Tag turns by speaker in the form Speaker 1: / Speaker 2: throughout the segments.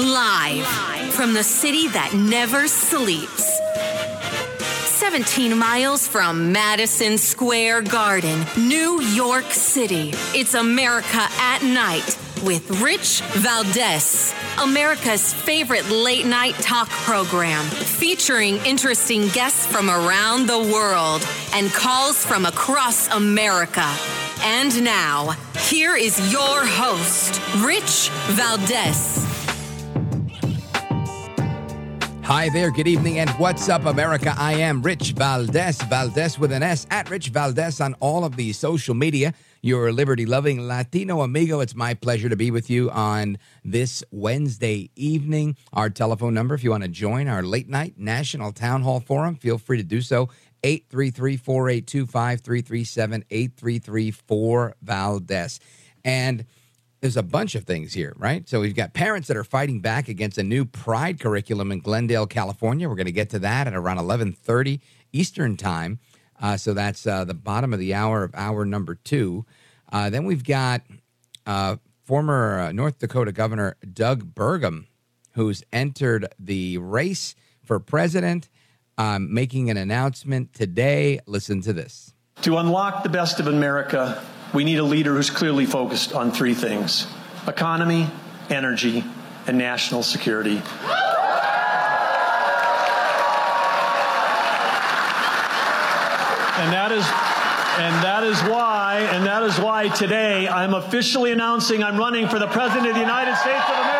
Speaker 1: Live from the city that never sleeps. 17 miles from Madison Square Garden, New York City. It's America at Night with Rich Valdez. America's favorite late night talk program featuring interesting guests from around the world and calls from across America. And now, here is your host, Rich Valdez.
Speaker 2: Hi there, good evening, and what's up, America? I am Rich Valdez, Valdez with an S, at Rich Valdez on all of the social media. Your liberty loving Latino amigo. It's my pleasure to be with you on this Wednesday evening. Our telephone number, if you want to join our late night national town hall forum, feel free to do so. 833 482 5337 833 4 Valdez. And there's a bunch of things here, right? So we've got parents that are fighting back against a new pride curriculum in Glendale, California. We're going to get to that at around 11:30 Eastern time. Uh, so that's uh, the bottom of the hour of hour number two. Uh, then we've got uh, former uh, North Dakota Governor Doug Burgum, who's entered the race for president, um, making an announcement today. Listen to this.
Speaker 3: To unlock the best of America, we need a leader who's clearly focused on three things economy, energy, and national security. And that is and that is why and that is why today I'm officially announcing I'm running for the president of the United States of America.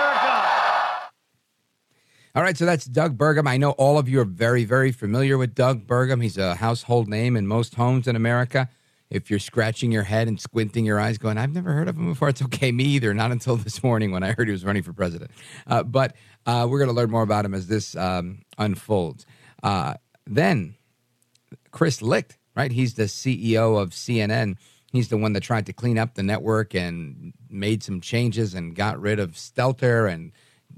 Speaker 2: All right, so that's Doug Burgum. I know all of you are very, very familiar with Doug Burgum. He's a household name in most homes in America. If you're scratching your head and squinting your eyes, going, I've never heard of him before, it's okay. Me either. Not until this morning when I heard he was running for president. Uh, but uh, we're going to learn more about him as this um, unfolds. Uh, then, Chris Licht, right? He's the CEO of CNN. He's the one that tried to clean up the network and made some changes and got rid of Stelter and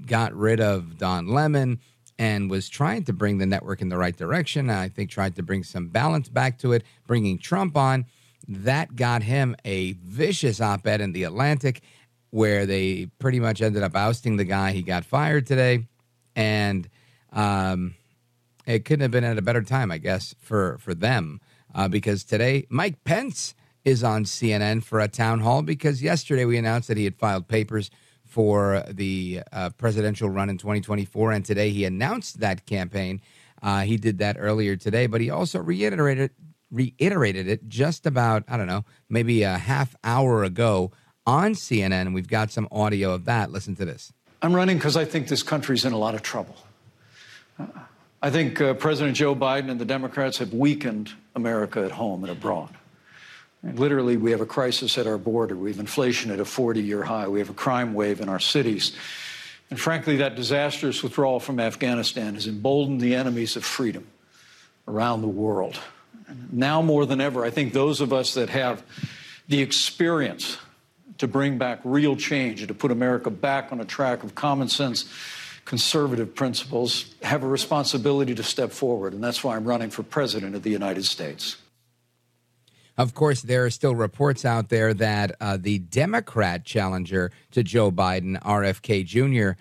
Speaker 2: got rid of Don Lemon and was trying to bring the network in the right direction. I think tried to bring some balance back to it, bringing Trump on. That got him a vicious op ed in The Atlantic where they pretty much ended up ousting the guy. He got fired today. And um, it couldn't have been at a better time, I guess, for, for them. Uh, because today, Mike Pence is on CNN for a town hall because yesterday we announced that he had filed papers for the uh, presidential run in 2024. And today he announced that campaign. Uh, he did that earlier today, but he also reiterated reiterated it just about I don't know maybe a half hour ago on CNN. And we've got some audio of that. Listen to this.
Speaker 4: I'm running because I think this country's in a lot of trouble. I think uh, President Joe Biden and the Democrats have weakened America at home and abroad. Literally, we have a crisis at our border. We have inflation at a 40 year high. We have a crime wave in our cities. And frankly, that disastrous withdrawal from Afghanistan has emboldened the enemies of freedom around the world. Now more than ever, I think those of us that have the experience to bring back real change and to put America back on a track of common sense, conservative principles have a responsibility to step forward. And that's why I'm running for President of the United States.
Speaker 2: Of course, there are still reports out there that uh, the Democrat challenger to Joe Biden, RFK Jr.,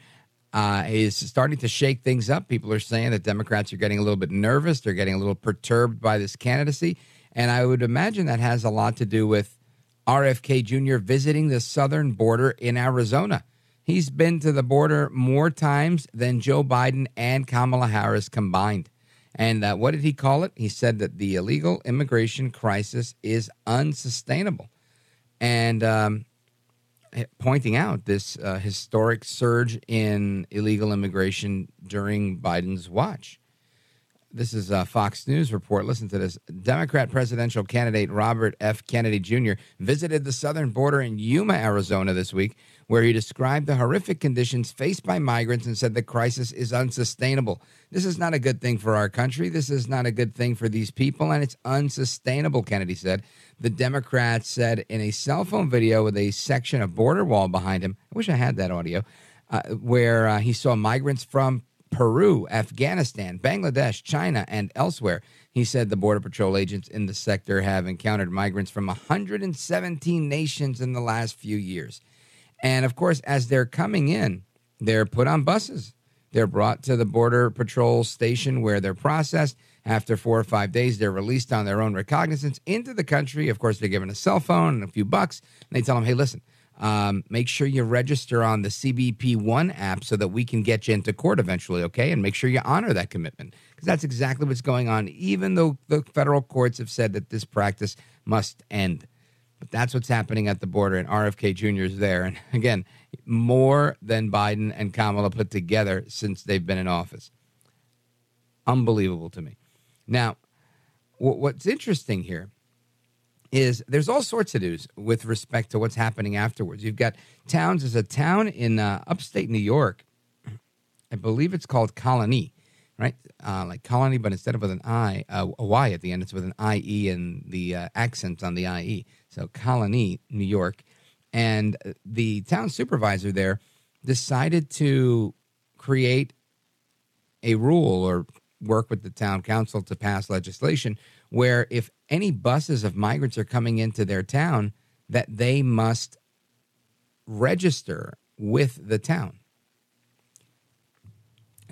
Speaker 2: uh, is starting to shake things up. People are saying that Democrats are getting a little bit nervous. They're getting a little perturbed by this candidacy. And I would imagine that has a lot to do with RFK Jr. visiting the southern border in Arizona. He's been to the border more times than Joe Biden and Kamala Harris combined. And uh, what did he call it? He said that the illegal immigration crisis is unsustainable. And um, pointing out this uh, historic surge in illegal immigration during Biden's watch. This is a Fox News report. Listen to this. Democrat presidential candidate Robert F. Kennedy Jr. visited the southern border in Yuma, Arizona this week, where he described the horrific conditions faced by migrants and said the crisis is unsustainable. This is not a good thing for our country. This is not a good thing for these people, and it's unsustainable, Kennedy said. The Democrat said in a cell phone video with a section of border wall behind him. I wish I had that audio. Uh, where uh, he saw migrants from Peru, Afghanistan, Bangladesh, China, and elsewhere. He said the Border Patrol agents in the sector have encountered migrants from 117 nations in the last few years. And of course, as they're coming in, they're put on buses. They're brought to the Border Patrol station where they're processed. After four or five days, they're released on their own recognizance into the country. Of course, they're given a cell phone and a few bucks. And they tell them, hey, listen, um, make sure you register on the CBP One app so that we can get you into court eventually, okay? And make sure you honor that commitment because that's exactly what's going on, even though the federal courts have said that this practice must end. But that's what's happening at the border, and RFK Jr. is there. And again, more than Biden and Kamala put together since they've been in office. Unbelievable to me. Now, what's interesting here is there's all sorts of news with respect to what's happening afterwards. You've got towns. There's a town in uh, upstate New York. I believe it's called Colonie, right? Uh, like Colony, but instead of with an I, uh, a Y at the end, it's with an I-E and the uh, accent on the I-E. So Colonie, New York. And uh, the town supervisor there decided to create a rule or work with the town council to pass legislation where if any buses of migrants are coming into their town, that they must register with the town.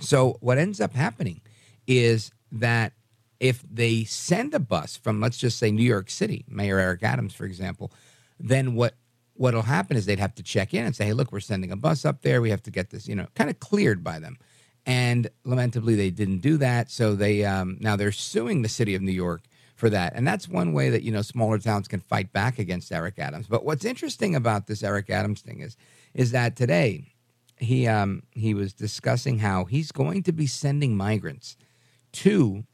Speaker 2: So what ends up happening is that if they send a bus from let's just say New York City, Mayor Eric Adams for example, then what what'll happen is they'd have to check in and say, "Hey, look, we're sending a bus up there. We have to get this, you know, kind of cleared by them." And lamentably, they didn't do that. So they um, now they're suing the city of New York for that. And that's one way that, you know, smaller towns can fight back against Eric Adams. But what's interesting about this Eric Adams thing is, is that today he um, he was discussing how he's going to be sending migrants to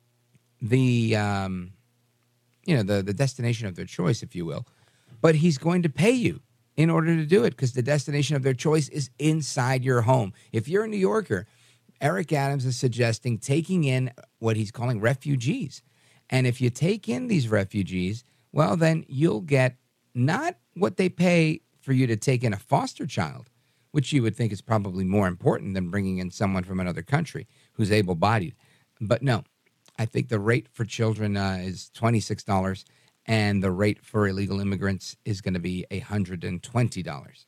Speaker 2: the um, you know the the destination of their choice, if you will, but he's going to pay you in order to do it because the destination of their choice is inside your home. If you're a New Yorker, Eric Adams is suggesting taking in what he's calling refugees. And if you take in these refugees, well, then you'll get not what they pay for you to take in a foster child, which you would think is probably more important than bringing in someone from another country who's able bodied. But no, I think the rate for children uh, is $26, and the rate for illegal immigrants is going to be $120.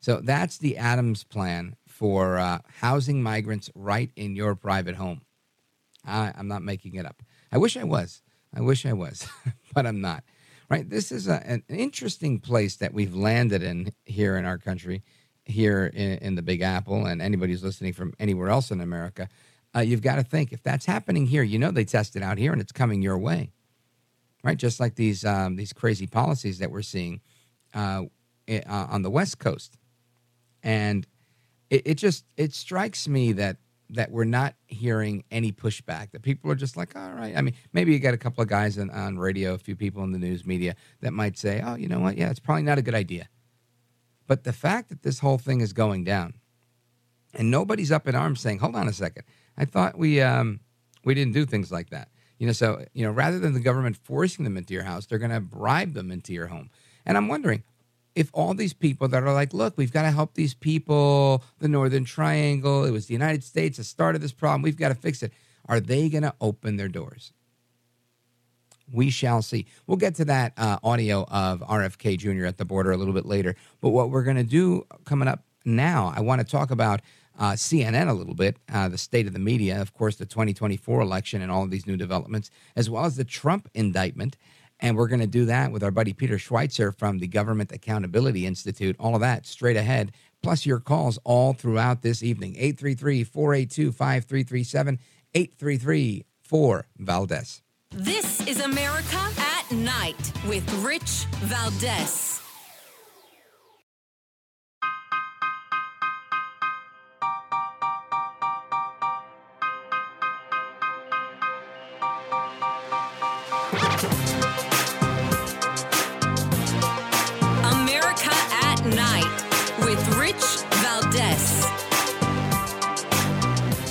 Speaker 2: So that's the Adams plan for uh, housing migrants right in your private home. I, I'm not making it up. I wish I was. I wish I was, but I'm not. Right? This is a, an interesting place that we've landed in here in our country, here in, in the Big Apple, and anybody who's listening from anywhere else in America. Uh, you've got to think if that's happening here, you know they test it out here and it's coming your way, right? Just like these um, these crazy policies that we're seeing uh, uh, on the West Coast, and it, it just it strikes me that that we're not hearing any pushback. That people are just like, all right. I mean, maybe you got a couple of guys on, on radio, a few people in the news media that might say, oh, you know what? Yeah, it's probably not a good idea. But the fact that this whole thing is going down, and nobody's up in arms saying, hold on a second, I thought we um, we didn't do things like that. You know, so you know, rather than the government forcing them into your house, they're going to bribe them into your home. And I'm wondering, if all these people that are like, look, we've got to help these people, the Northern Triangle, it was the United States that started this problem, we've got to fix it, are they going to open their doors? We shall see. We'll get to that uh, audio of RFK Jr. at the border a little bit later. But what we're going to do coming up now, I want to talk about uh, CNN a little bit, uh, the state of the media, of course, the 2024 election and all of these new developments, as well as the Trump indictment. And we're going to do that with our buddy Peter Schweizer from the Government Accountability Institute. All of that straight ahead, plus your calls all throughout this evening. 833 482 5337 833 4 Valdez.
Speaker 1: This is America at Night with Rich Valdez.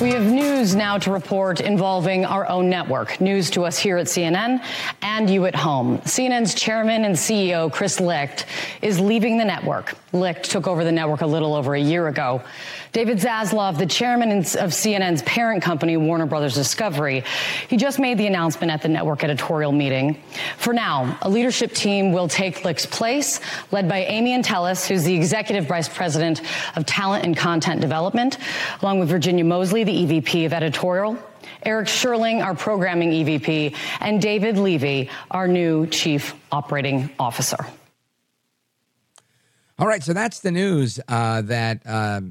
Speaker 5: We have news now to report involving our own network. News to us here at CNN and you at home. CNN's chairman and CEO, Chris Licht, is leaving the network. Licht took over the network a little over a year ago. David Zaslav, the chairman of CNN's parent company, Warner Brothers Discovery, he just made the announcement at the network editorial meeting. For now, a leadership team will take Licht's place, led by Amy Entelis, who's the executive vice president of talent and content development, along with Virginia Moseley, the EVP of editorial, Eric Sherling, our programming EVP, and David Levy, our new chief operating officer.
Speaker 2: All right, so that's the news uh, that uh,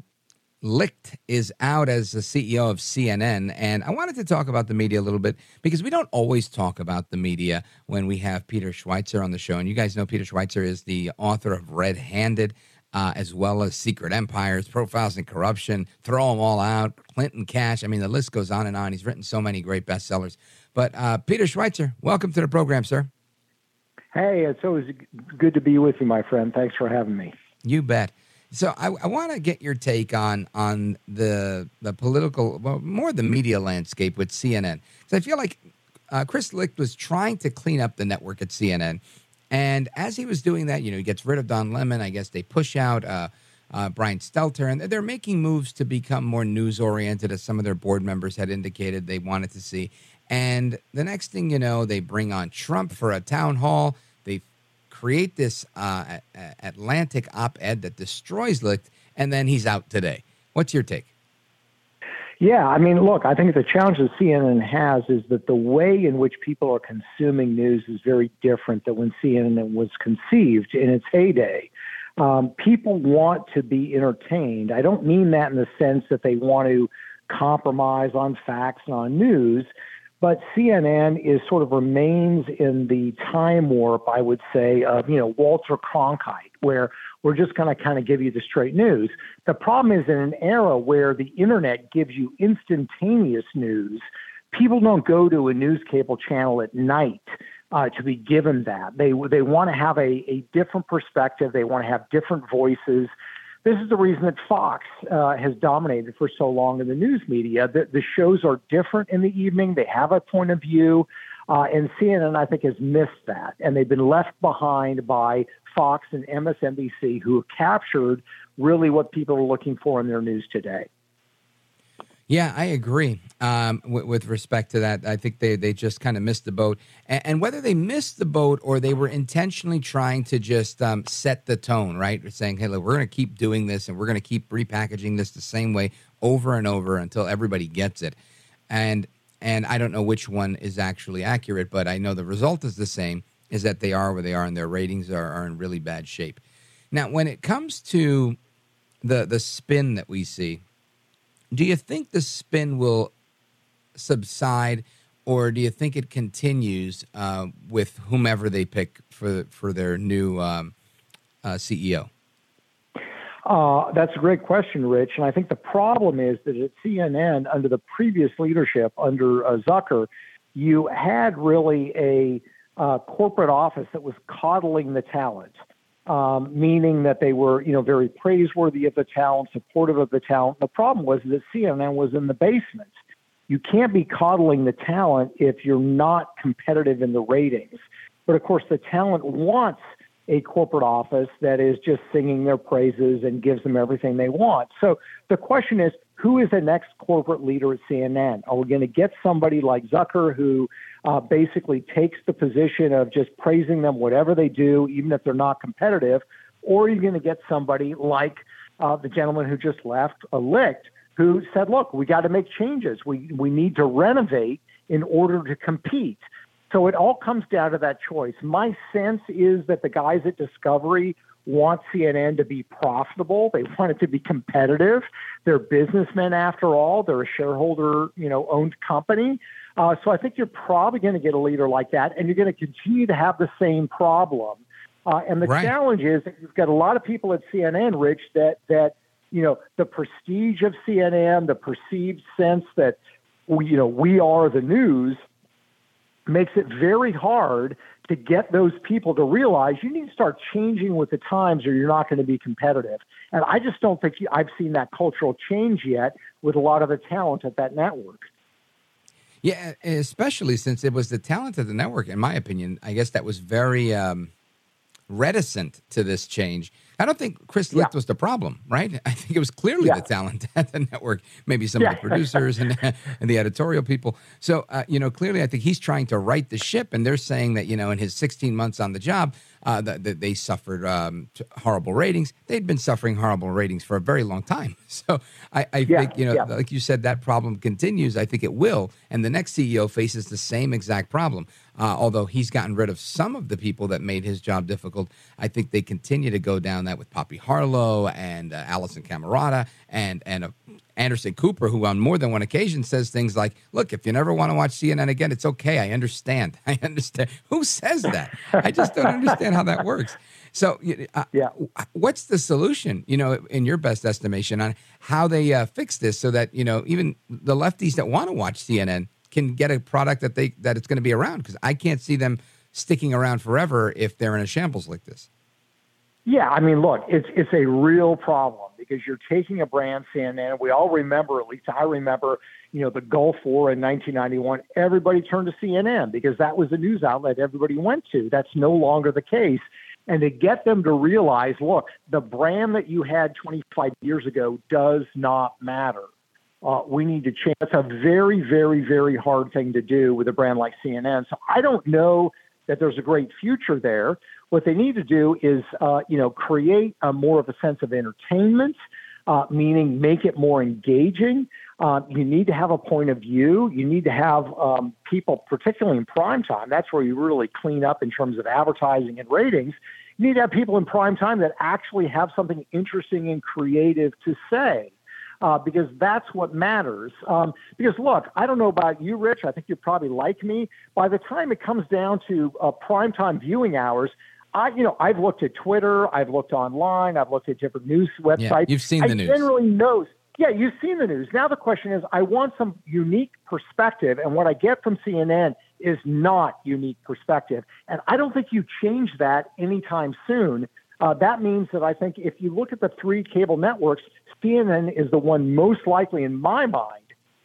Speaker 2: Licht is out as the CEO of CNN. And I wanted to talk about the media a little bit because we don't always talk about the media when we have Peter Schweizer on the show. And you guys know Peter Schweizer is the author of Red Handed. Uh, as well as Secret Empires, Profiles in Corruption, Throw Them All Out, Clinton Cash. I mean, the list goes on and on. He's written so many great bestsellers. But uh, Peter Schweizer, welcome to the program, sir.
Speaker 6: Hey, it's always good to be with you, my friend. Thanks for having me.
Speaker 2: You bet. So I, I want to get your take on on the the political, well, more the media landscape with CNN. Because I feel like uh, Chris Licht was trying to clean up the network at CNN, and as he was doing that, you know, he gets rid of Don Lemon. I guess they push out uh, uh, Brian Stelter, and they're making moves to become more news oriented, as some of their board members had indicated they wanted to see. And the next thing you know, they bring on Trump for a town hall. Create this uh, Atlantic op ed that destroys Licht, and then he's out today. What's your take?
Speaker 6: Yeah, I mean, look, I think the challenge that CNN has is that the way in which people are consuming news is very different than when CNN was conceived in its heyday. Um, people want to be entertained. I don't mean that in the sense that they want to compromise on facts and on news, but CNN is sort of remains in the time warp, I would say, of you know Walter Cronkite, where we're just going to kind of give you the straight news. The problem is in an era where the internet gives you instantaneous news, people don't go to a news cable channel at night uh, to be given that. They they want to have a, a different perspective. They want to have different voices. This is the reason that Fox uh, has dominated for so long in the news media. The, the shows are different in the evening. They have a point of view. Uh, and CNN, I think, has missed that. And they've been left behind by Fox and MSNBC, who have captured really what people are looking for in their news today.
Speaker 2: Yeah, I agree. Um, with, with, respect to that, I think they they just kind of missed the boat, and, and, whether they missed the boat or they were intentionally trying to just um, set the tone, right? Saying, "Hey, look, we're going to keep doing this, and we're going to keep repackaging this the same way over and over until everybody gets it." And and I don't know which one is actually accurate, but I know the result is the same: is that they are where they are, and their ratings are, are in really bad shape. Now, when it comes to the the spin that we see do you think the spin will subside, or do you think it continues uh, with whomever they pick for for their new um, uh, CEO?
Speaker 6: Uh, that's a great question, Rich. And I think the problem is that at CNN, under the previous leadership, under uh, Zucker, you had really a uh, corporate office that was coddling the talent um, meaning that they were, you know, very praiseworthy of the talent, supportive of the talent. The problem was that CNN was in the basement. You can't be coddling the talent if you're not competitive in the ratings. But of course, the talent wants a corporate office that is just singing their praises and gives them everything they want. So the question is, who is the next corporate leader at CNN? Are we going to get somebody like Zucker who uh, basically takes the position of just praising them, whatever they do, even if they're not competitive? Or you're you going to get somebody like uh, the gentleman who just left, a Licht, who said, look, we got to make changes. We, we need to renovate in order to compete. So it all comes down to that choice. My sense is that the guys at Discovery want CNN to be profitable. They want it to be competitive. They're businessmen after all. They're a shareholder, you know, owned company. Uh, so I think you're probably going to get a leader like that, and you're going to continue to have the same problem. Uh, and the right. challenge is that you've got a lot of people at CNN, Rich, that that you know the prestige of CNN, the perceived sense that we, you know we are the news, makes it very hard to get those people to realize you need to start changing with the times or you're not going to be competitive. And I just don't think I've seen that cultural change yet with a lot of the talent at that network.
Speaker 2: Yeah, especially since it was the talent of the network, in my opinion. I guess that was very um, reticent to this change. I don't think Chris Licht yeah. was the problem, right? I think it was clearly yeah. the talent at the network, maybe some yeah. of the producers and, and the editorial people. So, uh, you know, clearly I think he's trying to right the ship, and they're saying that, you know, in his 16 months on the job, uh, that, that, they suffered um, horrible ratings. They'd been suffering horrible ratings for a very long time. So I, I think, you know, like you said, that problem continues. I think it will. And the next CEO faces the same exact problem. Uh, although he's gotten rid of some of the people that made his job difficult, I think they continue to go down that with Poppy Harlow and uh, Alisyn Camerota and and uh, Anderson Cooper, who on more than one occasion says things like, "Look, if you never want to watch CNN again, it's okay. I understand. I understand." Who says that? I just don't understand how that works. So, uh, yeah, what's the solution? You know, in your best estimation, on how they uh, fix this, so that you know even the lefties that want to watch CNN can get a product that they that it's going to be around. Because I can't see them sticking around forever if they're in a shambles like this.
Speaker 6: Yeah, I mean, look, it's it's a real problem because you're taking a brand CNN. We all remember, at least I remember, you know, the Gulf War in 1991. Everybody turned to CNN because that was the news outlet everybody went to. That's no longer the case. And to get them to realize, look, the brand that you had 25 years ago does not matter. Uh, we need to change. That's a very, very, very hard thing to do with a brand like CNN. So I don't know that there's a great future there. What they need to do is, uh, you know, create a more of a sense of entertainment, uh, meaning make it more engaging. Uh, you need to have a point of view. You need to have um, people, particularly in prime time. That's where you really clean up in terms of advertising and ratings. You need to have people in prime time that actually have something interesting and creative to say uh, because that's what matters. Um, because look, I don't know about you, Rich. I think you're probably like me. By the time it comes down to uh, primetime viewing hours, I, you know, I've looked at Twitter, I've looked online, I've looked at different news websites. Yeah,
Speaker 2: you've seen the
Speaker 6: I
Speaker 2: news.
Speaker 6: Generally knows. Yeah, you've seen the news. Now the question is, I want some unique perspective, and what I get from CNN is not unique perspective, and I don't think you change that anytime soon. Uh, that means that I think if you look at the three cable networks, CNN is the one most likely, in my mind,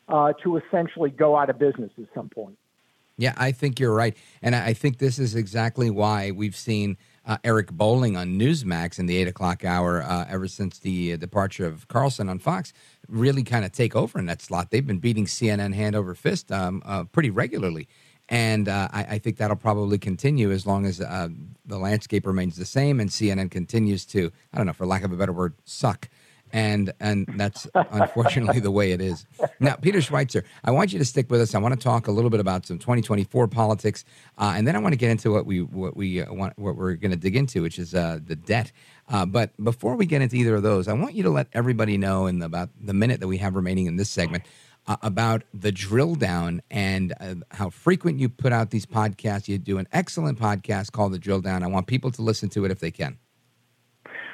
Speaker 6: uh, to essentially go out of business at some point.
Speaker 2: Yeah, I think you're right. And I think this is exactly why we've seen uh, Eric Bolling on Newsmax in the eight o'clock hour uh, ever since the uh, departure of Carlson on Fox really kind of take over in that slot. They've been beating CNN hand over fist um, uh, pretty regularly. And uh, I, I, think that'll probably continue as long as uh, the landscape remains the same and CNN continues to, I don't know, for lack of a better word, suck and and that's unfortunately the way it is. Now, Peter Schweizer, I want you to stick with us. I want to talk a little bit about some 2024 politics, uh, and then I want to get into what we what we uh, want what we're going to dig into, which is uh, the debt. Uh, but before we get into either of those, I want you to let everybody know in about the minute that we have remaining in this segment. Uh, about the drill down and uh, how frequent you put out these podcasts. You do an excellent podcast called The Drill Down. I want people to listen to it if they can.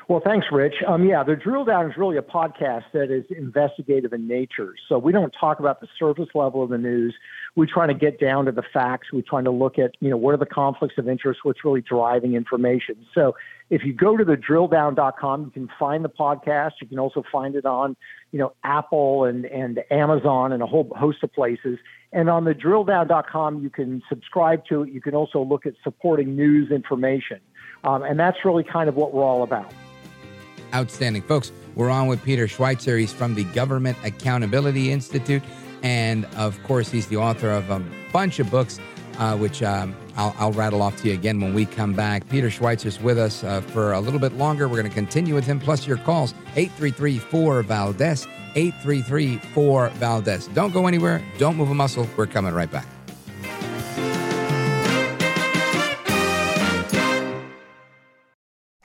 Speaker 6: Well, thanks, Rich. Um, yeah, the drill down is really a podcast that is investigative in nature. So we don't talk about the surface level of the news. We're trying to get down to the facts. We're trying to look at, you know, what are the conflicts of interest, what's really driving information. So if you go to the drilldown.com, you can find the podcast. You can also find it on, you know, Apple and, and Amazon and a whole host of places. And on the drilldown.com, you can subscribe to it. You can also look at supporting news information. Um, and that's really kind of what we're all about.
Speaker 2: Outstanding. Folks, we're on with Peter Schweizer. He's from the Government Accountability Institute. And of course, he's the author of a bunch of books, uh, which um, I'll, I'll, rattle off to you again when we come back. Peter Schweizer's with us uh, for a little bit longer. We're going to continue with him, plus your calls 833 4 Valdez, 833 4 Valdez. Don't go anywhere. Don't move a muscle. We're coming right back.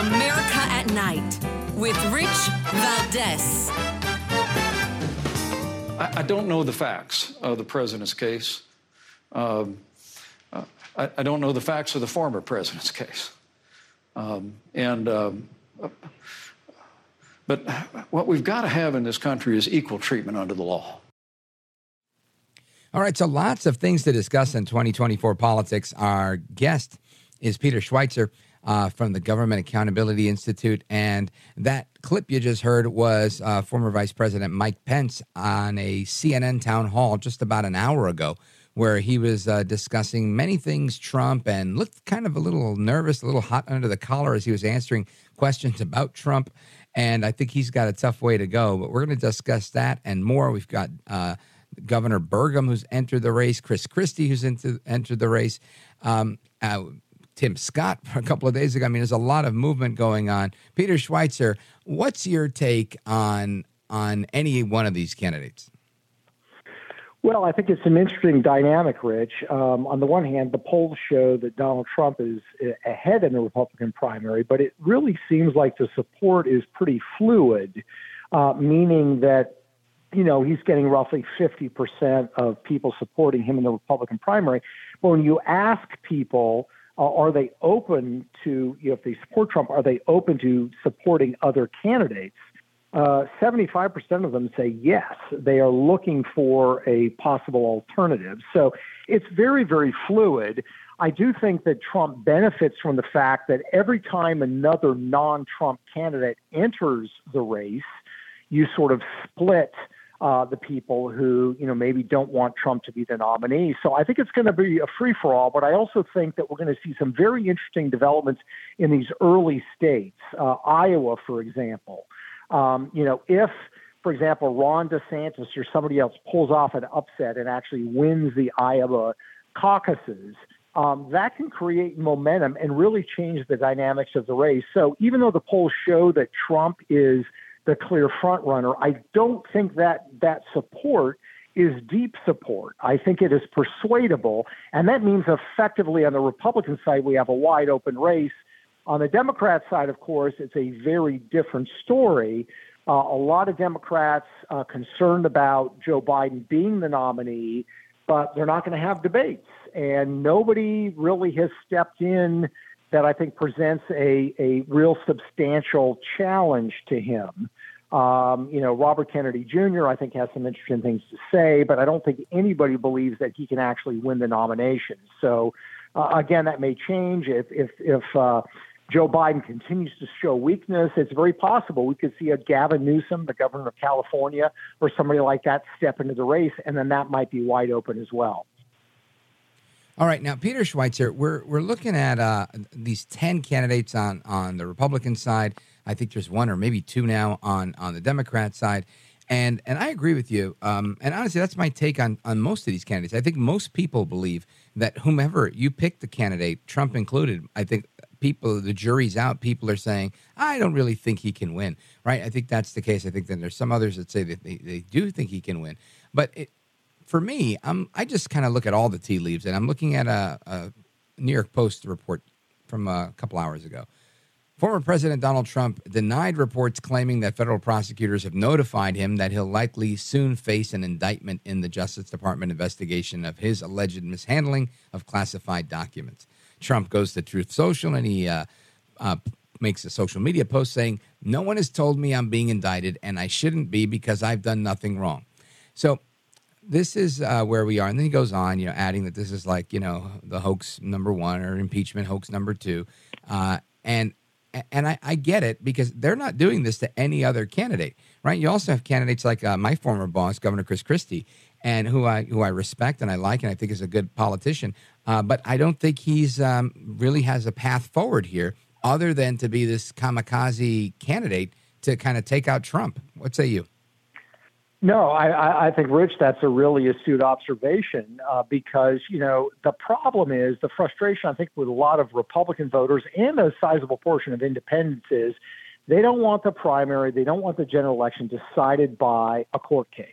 Speaker 1: America at Night with Rich Valdez.
Speaker 4: I, I don't know the facts of the president's case. Um, uh, I, I don't know the facts of the former president's case. Um, and um, uh, but what we've got to have in this country is equal treatment under the law.
Speaker 2: All right, so lots of things to discuss in 2024 politics. Our guest is Peter Schweizer uh, from the Government Accountability Institute. And that clip you just heard was uh, former Vice President Mike Pence on a CNN town hall just about an hour ago, where he was uh, discussing many things Trump and looked kind of a little nervous, a little hot under the collar as he was answering questions about Trump. And I think he's got a tough way to go, but we're going to discuss that and more. We've got uh, Governor Burgum, who's entered the race, Chris Christie, who's into, entered the race, um, uh, Tim Scott a couple of days ago. I mean, there's a lot of movement going on. Peter Schweizer, what's your take on on any one of these candidates?
Speaker 6: Well, I think it's an interesting dynamic, Rich. Um, on the one hand, the polls show that Donald Trump is uh, ahead in the Republican primary, but it really seems like the support is pretty fluid, uh, meaning that you know, he's getting roughly 50% of people supporting him in the Republican primary. But when you ask people, are they open to, you know, if they support Trump, are they open to supporting other candidates? Uh, 75% of them say yes. They are looking for a possible alternative. So it's very, very fluid. I do think that Trump benefits from the fact that every time another non Trump candidate enters the race, you sort of split uh, the people who, you know, maybe don't want Trump to be the nominee. So I think it's going to be a free for all. But I also think that we're going to see some very interesting developments in these early states. Uh, Iowa, for example. Um, you know, if, for example, Ron DeSantis or somebody else pulls off an upset and actually wins the Iowa caucuses, um, that can create momentum and really change the dynamics of the race. So even though the polls show that Trump is the clear front runner. I don't think that that support is deep support. I think it is persuadable, and that means effectively on the Republican side we have a wide open race. On the Democrat side, of course, it's a very different story. Uh, a lot of Democrats uh, concerned about Joe Biden being the nominee, but they're not going to have debates, and nobody really has stepped in that I think presents a, a real substantial challenge to him. Um, you know, Robert Kennedy Jr., I think, has some interesting things to say, but I don't think anybody believes that he can actually win the nomination. So, uh, again, that may change if if if uh, Joe Biden continues to show weakness. It's very possible we could see a Gavin Newsom, the governor of California, or somebody like that step into the race, and then that might be wide open as well.
Speaker 2: All right, now Peter Schweizer, we're we're looking at uh, these ten candidates on on the Republican side. I think there's one or maybe two now on on the Democrat side, and and I agree with you. Um, and honestly, that's my take on on most of these candidates. I think most people believe that whomever you pick the candidate, Trump included, I think people the jury's out. People are saying I don't really think he can win. Right? I think that's the case. I think then there's some others that say that they, they do think he can win, but it, for me, I'm I just kind of look at all the tea leaves, and I'm looking at a, a New York Post report from a couple hours ago. Former President Donald Trump denied reports claiming that federal prosecutors have notified him that he'll likely soon face an indictment in the Justice Department investigation of his alleged mishandling of classified documents. Trump goes to Truth Social and he uh, uh, makes a social media post saying, No one has told me I'm being indicted and I shouldn't be because I've done nothing wrong. So this is uh, where we are. And then he goes on, you know, adding that this is like, you know, the hoax number one or impeachment hoax number two. Uh, and and I, I, get it because they're not doing this to any other candidate, right? You also have candidates like uh, my former boss, Governor Chris Christie, and who I who I respect and I like and I think is a good politician. Uh, but I don't think he's um, really has a path forward here other than to be this kamikaze candidate to kind of take out Trump. What say you?
Speaker 6: No, I, I think, Rich, that's a really astute observation uh, because, you know, the problem is the frustration, I think, with a lot of Republican voters and a sizable portion of independents is they don't want the primary, they don't want the general election decided by a court case.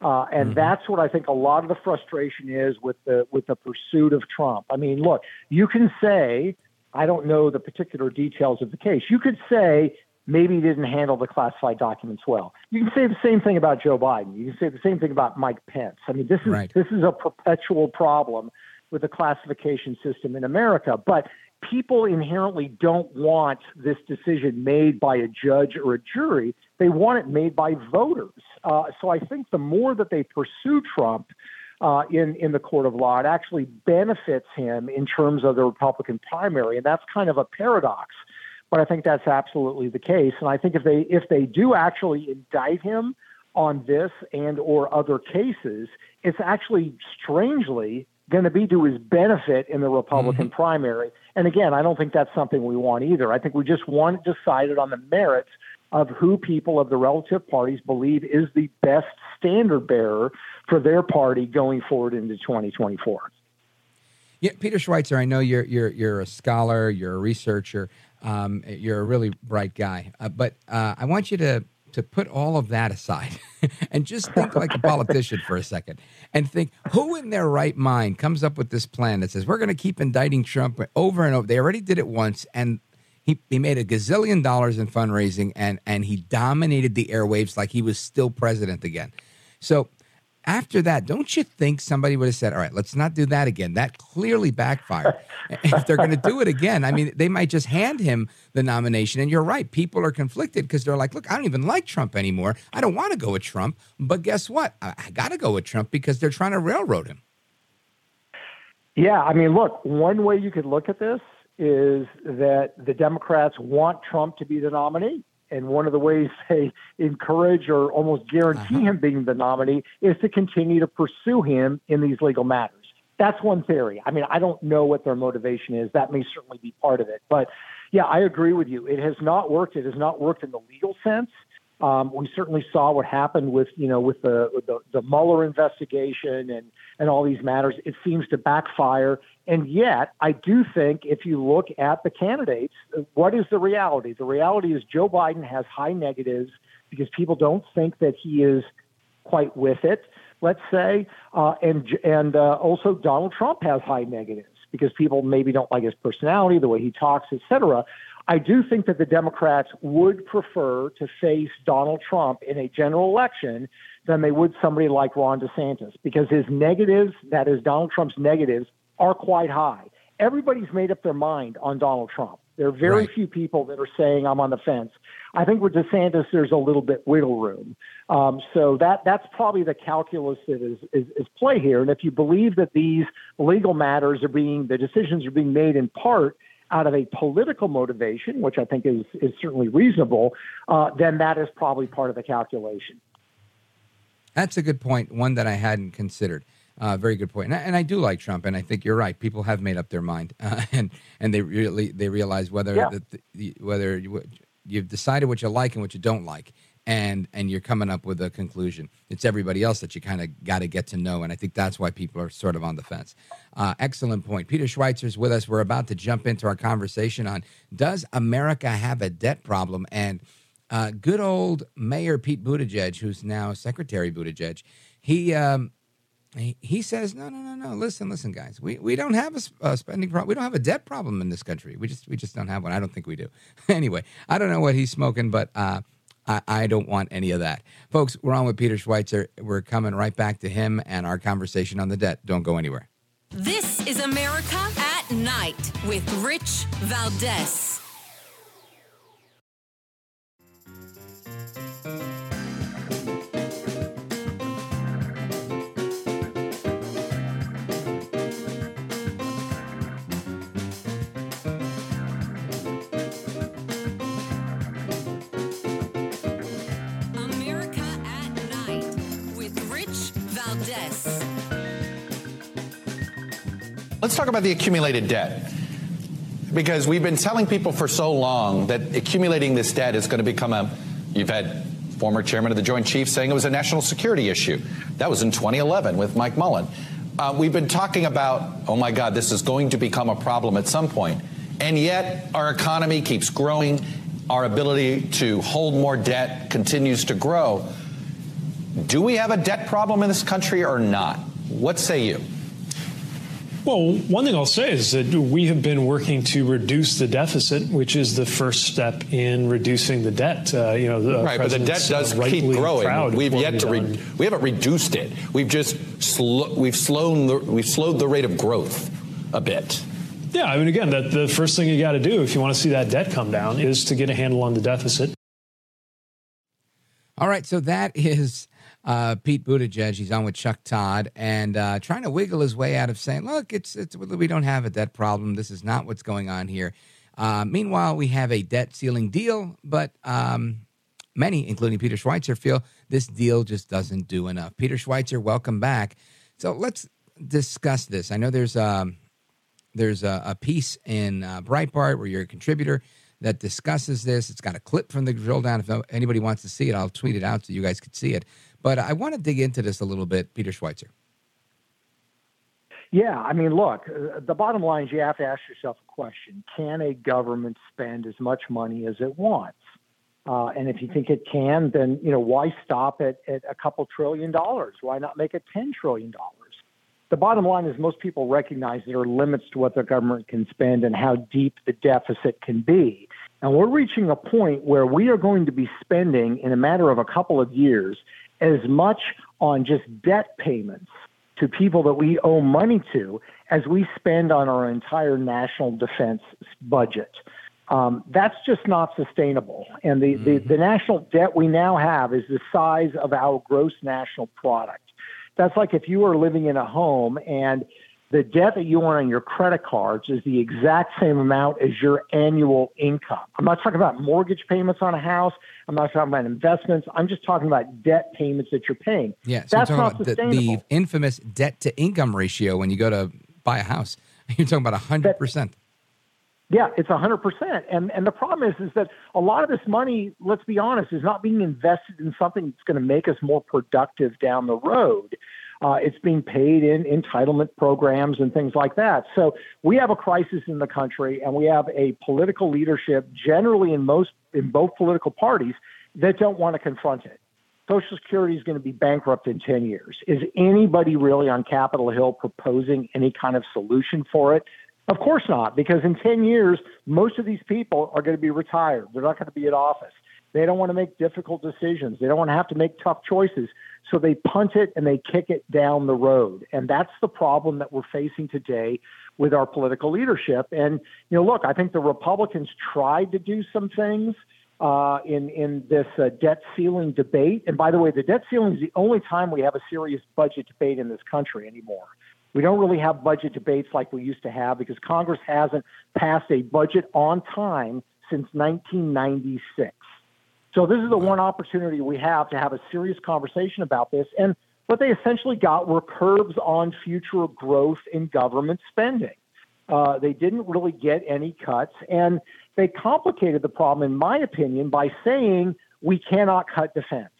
Speaker 6: Uh, and mm-hmm. that's what I think a lot of the frustration is with the with the pursuit of Trump. I mean, look, you can say I don't know the particular details of the case. You could say maybe he didn't handle the classified documents well. You can say the same thing about Joe Biden. You can say the same thing about Mike Pence. I mean, this is right. this is a perpetual problem with the classification system in America. But people inherently don't want this decision made by a judge or a jury. They want it made by voters. Uh, so I think the more that they pursue Trump uh, in in the court of law, it actually benefits him in terms of the Republican primary, and that's kind of a paradox. But I think that's absolutely the case, and I think if they if they do actually indict him on this and or other cases, it's actually strangely going to be to his benefit in the Republican mm-hmm. primary. And again, I don't think that's something we want either. I think we just want it decided on the merits of who people of the relative parties believe is the best standard bearer for their party going forward into 2024.
Speaker 2: Yeah, Peter Schweizer, I know you're you're you're a scholar, you're a researcher, um, you're a really bright guy, uh, but uh, I want you to to put all of that aside and just think like a politician for a second and think who in their right mind comes up with this plan that says we're going to keep indicting Trump over and over. They already did it once, and he, he made a gazillion dollars in fundraising and and he dominated the airwaves like he was still president again. So after that, don't you think somebody would have said, "All right, let's not do that again"? That clearly backfired. if they're going to do it again, I mean, they might just hand him the nomination. And you're right; people are conflicted because they're like, "Look, I don't even like Trump anymore. I don't want to go with Trump, but guess what? I, I got to go with Trump because they're trying to railroad him."
Speaker 6: Yeah, I mean, look, one way you could look at this is that the Democrats want Trump to be the nominee. And one of the ways they encourage or almost guarantee uh-huh. him being the nominee is to continue to pursue him in these legal matters. That's one theory. I mean, I don't know what their motivation is. That may certainly be part of it. But yeah, I agree with you. It has not worked. It has not worked in the legal sense. Um, we certainly saw what happened with you know with the, with the the Mueller investigation and and all these matters. It seems to backfire. And yet, I do think if you look at the candidates, what is the reality? The reality is Joe Biden has high negatives because people don't think that he is quite with it. Let's say, uh, and and uh, also Donald Trump has high negatives because people maybe don't like his personality, the way he talks, etc. I do think that the Democrats would prefer to face Donald Trump in a general election than they would somebody like Ron DeSantis because his negatives, that is Donald Trump's negatives, are quite high. Everybody's made up their mind on Donald Trump. There are very right. few people that are saying I'm on the fence. I think with DeSantis, there's a little bit wiggle room. Um, so that that's probably the calculus that is, is is play here. And if you believe that these legal matters are being the decisions are being made in part out of a political motivation, which I think is, is certainly reasonable, uh, then that is probably part of the calculation.
Speaker 2: That's a good point, one that I hadn't considered. Uh, very good point. And I, and I, do like Trump, and I think you're right. People have made up their mind, uh, and and they really they realize whether yeah. the, the, whether you, you've decided what you like and what you don't like, and and you're coming up with a conclusion. It's everybody else that you kind of got to get to know, and I think that's why people are sort of on the fence. Uh, excellent point. Peter Schweizer's with us. We're about to jump into our conversation on does America have a debt problem? And uh, good old Mayor Pete Buttigieg, who's now Secretary Buttigieg, he. Um, he, says, no, no, no, no. Listen, listen, guys. We, we don't have a, a spending problem. We don't have a debt problem in this country. We just we just don't have one. I don't think we do. anyway, I don't know what he's smoking, but uh, I, I don't want any of that. Folks, we're on with Peter Schweizer. We're coming right back to him and our conversation on the debt. Don't go anywhere.
Speaker 1: This is America at Night with Rich Valdez.
Speaker 7: Let's talk about the accumulated debt. Because we've been telling people for so long that accumulating this debt is going to become a, you've had former chairman of the Joint Chiefs saying it was a national security issue. That was in 2011 with Mike Mullen. Uh, we've been talking about, oh my God, this is going to become a problem at some point. And yet our economy keeps growing. Our ability to hold more debt continues to grow. Do we have a debt problem in this country or not? What say you?
Speaker 8: Well, one thing I'll say is that we have been working to reduce the deficit, which is the first step in reducing the debt. Uh, you know, the
Speaker 7: right, but the debt does
Speaker 8: uh,
Speaker 7: keep growing. We've yet to re- we haven't reduced it. We've just sl- we've slowed the, we've slowed the rate of growth a bit.
Speaker 8: Yeah, I mean, again, that the first thing you got to do if you want to see that debt come down is to get a handle on the deficit.
Speaker 2: All right, so that is uh, Pete Buttigieg. He's on with Chuck Todd and uh, trying to wiggle his way out of saying, "Look, it's it's we don't have a debt problem. This is not what's going on here." Uh, meanwhile, we have a debt ceiling deal, but um, many, including Peter Schweizer, feel this deal just doesn't do enough. Peter Schweizer, welcome back. So let's discuss this. I know there's um, there's a, a piece in uh, Breitbart where you're a contributor that discusses this. It's got a clip from the drill down. If anybody wants to see it, I'll tweet it out so you guys can see it. But I want to dig into this a little bit, Peter Schweizer.
Speaker 6: Yeah, I mean, look, uh, the bottom line is you have to ask yourself a question Can a government spend as much money as it wants? Uh, and if you think it can, then you know why stop at, at a couple trillion dollars? Why not make it ten trillion dollars? The bottom line is most people recognize there are limits to what the government can spend and how deep the deficit can be. And we're reaching a point where we are going to be spending in a matter of a couple of years as much on just debt payments to people that we owe money to as we spend on our entire national defense budget. Um, that's just not sustainable. And the, mm-hmm. the, the national debt we now have is the size of our gross national product. That's like if you were living in a home and the debt that you want on your credit cards is the exact same amount as your annual income. I'm not talking about mortgage payments on a house. I'm not talking about investments. I'm just talking about debt payments that you're paying.
Speaker 2: Yeah, so
Speaker 6: that's not
Speaker 2: sustainable. The, the, infamous debt to income ratio when you go to buy a house. You're talking about 100%.
Speaker 6: Yeah, it's 100%. And and the problem is is that a lot of this money, let's be honest, is not being invested in something that's going to make us more productive down the road. Uh, it's being paid in entitlement programs and things like that. So we have a crisis in the country, and we have a political leadership, generally in most in both political parties, that don't want to confront it. Social Security is going to be bankrupt in 10 years. Is anybody really on Capitol Hill proposing any kind of solution for it? Of course not, because in 10 years, most of these people are going to be retired. They're not going to be at office. They don't want to make difficult decisions. They don't want to have to make tough choices. So they punt it and they kick it down the road. And that's the problem that we're facing today with our political leadership. And, you know, look, I think the Republicans tried to do some things uh, in, in this uh, debt ceiling debate. And by the way, the debt ceiling is the only time we have a serious budget debate in this country anymore. We don't really have budget debates like we used to have because Congress hasn't passed a budget on time since 1996. So this is the one opportunity we have to have a serious conversation about this. And what they essentially got were curbs on future growth in government spending. Uh, they didn't really get any cuts, and they complicated the problem, in my opinion, by saying we cannot cut defense.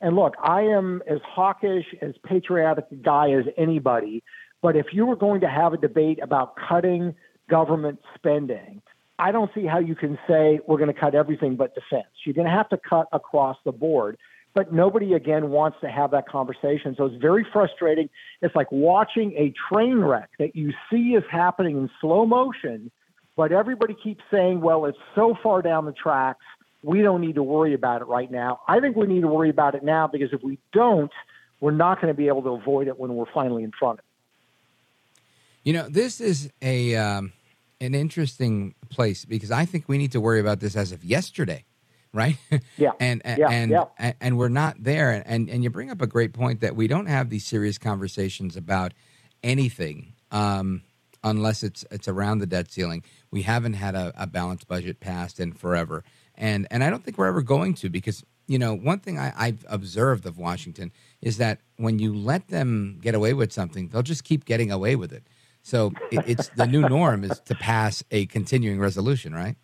Speaker 6: And look, I am as hawkish, as patriotic a guy as anybody, but if you were going to have a debate about cutting government spending, I don't see how you can say we're going to cut everything but defense. You're going to have to cut across the board. But nobody, again, wants to have that conversation. So it's very frustrating. It's like watching a train wreck that you see is happening in slow motion, but everybody keeps saying, well, it's so far down the tracks, we don't need to worry about it right now. I think we need to worry about it now because if we don't, we're not going to be able to avoid it when we're finally in front of it.
Speaker 2: You know, this is a um, an interesting place because I think we need to worry about this as of yesterday, right?
Speaker 6: Yeah.
Speaker 2: and and
Speaker 6: yeah,
Speaker 2: and,
Speaker 6: yeah.
Speaker 2: and, we're not there. And and you bring up a great point that we don't have these serious conversations about anything um, unless it's it's around the debt ceiling. We haven't had a, a balanced budget passed in forever, and and I don't think we're ever going to because you know one thing I, I've observed of Washington is that when you let them get away with something, they'll just keep getting away with it. So it, it's the new norm is to pass a continuing resolution, right?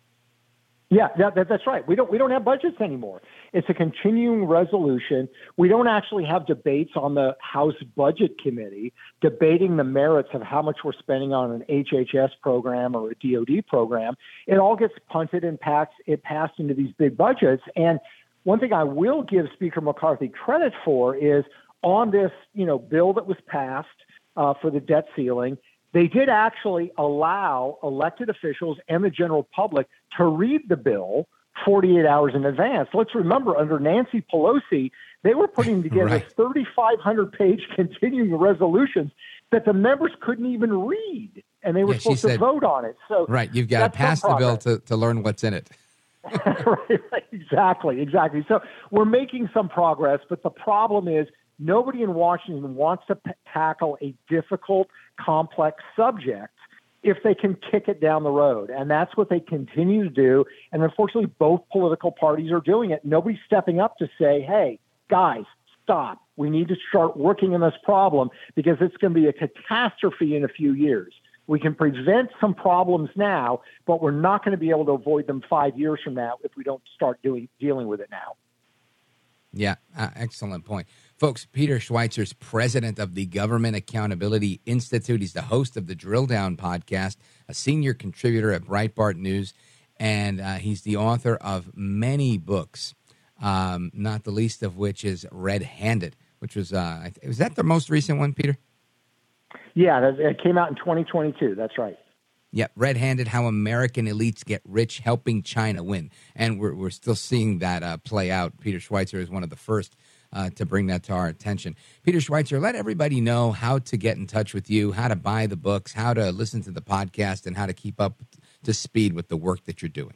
Speaker 6: Yeah, that, that, that's right. We don't we don't have budgets anymore. It's a continuing resolution. We don't actually have debates on the House Budget Committee debating the merits of how much we're spending on an HHS program or a DoD program. It all gets punted and passed. It passed into these big budgets. And one thing I will give Speaker McCarthy credit for is on this, you know, bill that was passed uh, for the debt ceiling. They did actually allow elected officials and the general public to read the bill 48 hours in advance. Let's remember, under Nancy Pelosi, they were putting together
Speaker 2: Right.
Speaker 6: 3,500 page continuing resolutions that the members couldn't even read, and they were
Speaker 2: Yeah,
Speaker 6: supposed to vote on it. So
Speaker 2: Right. You've got to pass the bill to, to learn what's in it.
Speaker 6: right, right, exactly, exactly. So we're making some progress, but the problem is nobody in Washington wants to p- tackle a difficult, complex subject if they can kick it down the road. And that's what they continue to do. And unfortunately, both political parties are doing it. Nobody's stepping up to say, hey, guys, stop. We need to start working on this problem because it's going to be a catastrophe in a few years. We can prevent some problems now, but we're not going to be able to avoid them five years from now if we don't start doing dealing with it now.
Speaker 2: Yeah, uh, excellent point. Folks, Peter is president of the Government Accountability Institute. He's the host of the Drill Down podcast, a senior contributor at Breitbart News, and uh, he's the author of many books, um, not the least of which is Red Handed, which was, uh, was that the most recent one, Peter?
Speaker 6: Yeah, that, it came out in 2022. That's right.
Speaker 2: Yep, red handed how American elites get rich helping China win. And we're, we're still seeing that uh, play out. Peter Schweizer is one of the first uh, to bring that to our attention. Peter Schweizer, let everybody know how to get in touch with you, how to buy the books, how to listen to the podcast, and how to keep up to speed with the work that you're doing.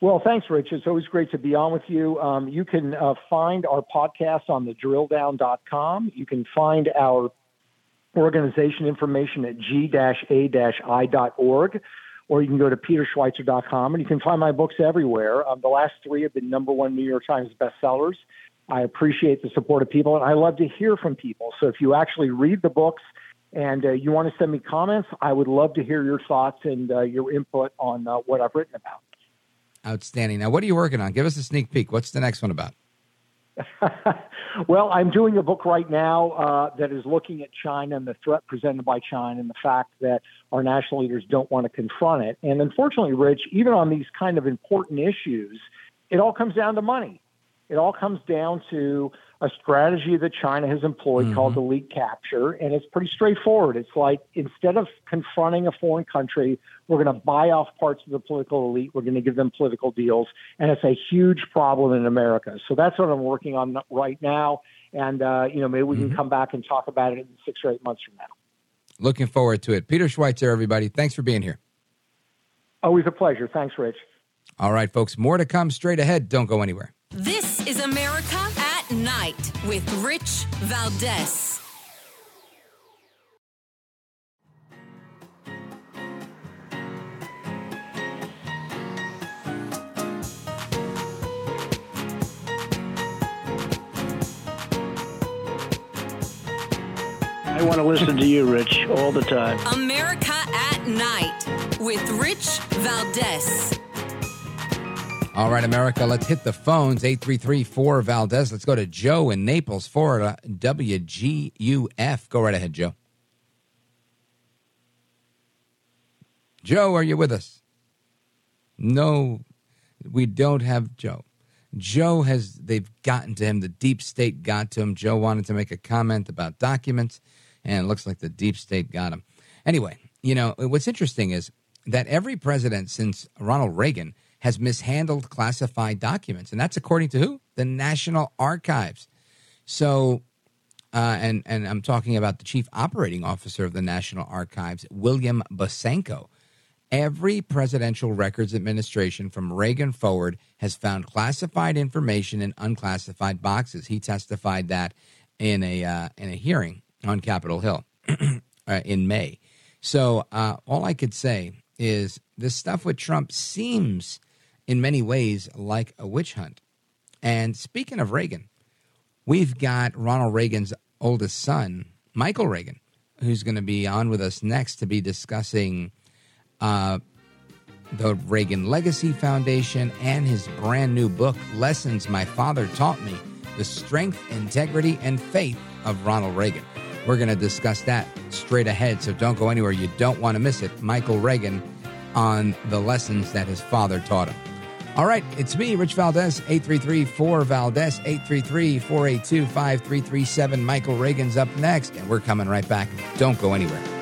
Speaker 6: Well, thanks, Rich. It's always great to be on with you. Um, you can uh, find our podcast on the drilldown.com. You can find our organization information at g-a-i.org, or you can go to peterschweizer.com, and you can find my books everywhere. Um, the last three have been number one New York Times bestsellers. I appreciate the support of people, and I love to hear from people. So if you actually read the books and uh, you want to send me comments, I would love to hear your thoughts and uh, your input on uh, what I've written about.
Speaker 2: Outstanding. Now, what are you working on? Give us a sneak peek. What's the next one about?
Speaker 6: well, I'm doing a book right now uh, that is looking at China and the threat presented by China and the fact that our national leaders don't want to confront it. And unfortunately, Rich, even on these kind of important issues, it all comes down to money. It all comes down to a strategy that China has employed called elite capture, and it's pretty straightforward. It's like instead of confronting a foreign country, we're going to buy off parts of the political elite. We're going to give them political deals, and it's a huge problem in America. So that's what I'm working on right now, and uh, you know maybe we can come back and talk about it in six or eight months from now.
Speaker 2: Looking forward to it. Peter Schweizer, everybody. Thanks for being here.
Speaker 6: Always a pleasure. Thanks, Rich.
Speaker 2: All right, folks. More to come straight ahead. Don't go anywhere.
Speaker 1: This is America at Night with Rich Valdez.
Speaker 9: I want to listen to you, Rich, all the time.
Speaker 1: America at Night with Rich Valdez.
Speaker 2: All right, America, let's hit the phones. 833-4 Valdez. Let's go to Joe in Naples, Florida. WGUF. Go right ahead, Joe. Joe, are you with us? No, we don't have Joe. Joe has, they've gotten to him. The deep state got to him. Joe wanted to make a comment about documents, and it looks like the deep state got him. Anyway, you know, what's interesting is that every president since Ronald Reagan has mishandled classified documents. And that's according to who? The National Archives. So, uh, and, and I'm talking about the chief operating officer of the National Archives, William Bosanko. Every presidential records administration from Reagan forward has found classified information in unclassified boxes. He testified that in a uh, in a hearing on Capitol Hill uh, in May. So uh, all I could say is this stuff with Trump seems, in many ways, like a witch hunt. And speaking of Reagan, we've got Ronald Reagan's oldest son, Michael Reagan, who's going to be on with us next to be discussing uh, the Reagan Legacy Foundation and his brand new book, Lessons My Father Taught Me The Strength, Integrity, and Faith of Ronald Reagan. We're going to discuss that straight ahead, so don't go anywhere. You don't want to miss it. Michael Reagan on the lessons that his father taught him. All right, it's me, Rich Valdez, 833 4 Valdez, 833 482 5337. Michael Reagan's up next, and we're coming right back. Don't go anywhere.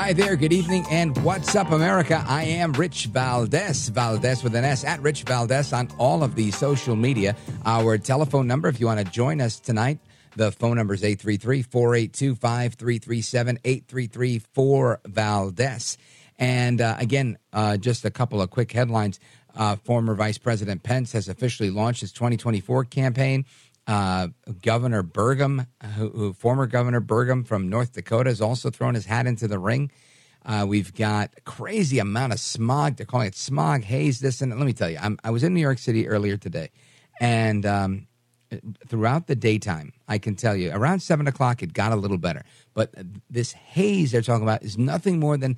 Speaker 2: Hi there, good evening, and what's up, America? I am Rich Valdez, Valdez with an S, at Rich Valdez on all of the social media. Our telephone number, if you want to join us tonight, the phone number is 833 482 5337 833 4 Valdez. And uh, again, uh, just a couple of quick headlines. Uh, former Vice President Pence has officially launched his 2024 campaign. Uh, Governor Burgum, who, who former Governor Burgum from North Dakota, has also thrown his hat into the ring. Uh, we've got crazy amount of smog. They're calling it smog, haze, this and let me tell you, I'm, I was in New York City earlier today, and um, throughout the daytime, I can tell you around seven o'clock it got a little better. But this haze they're talking about is nothing more than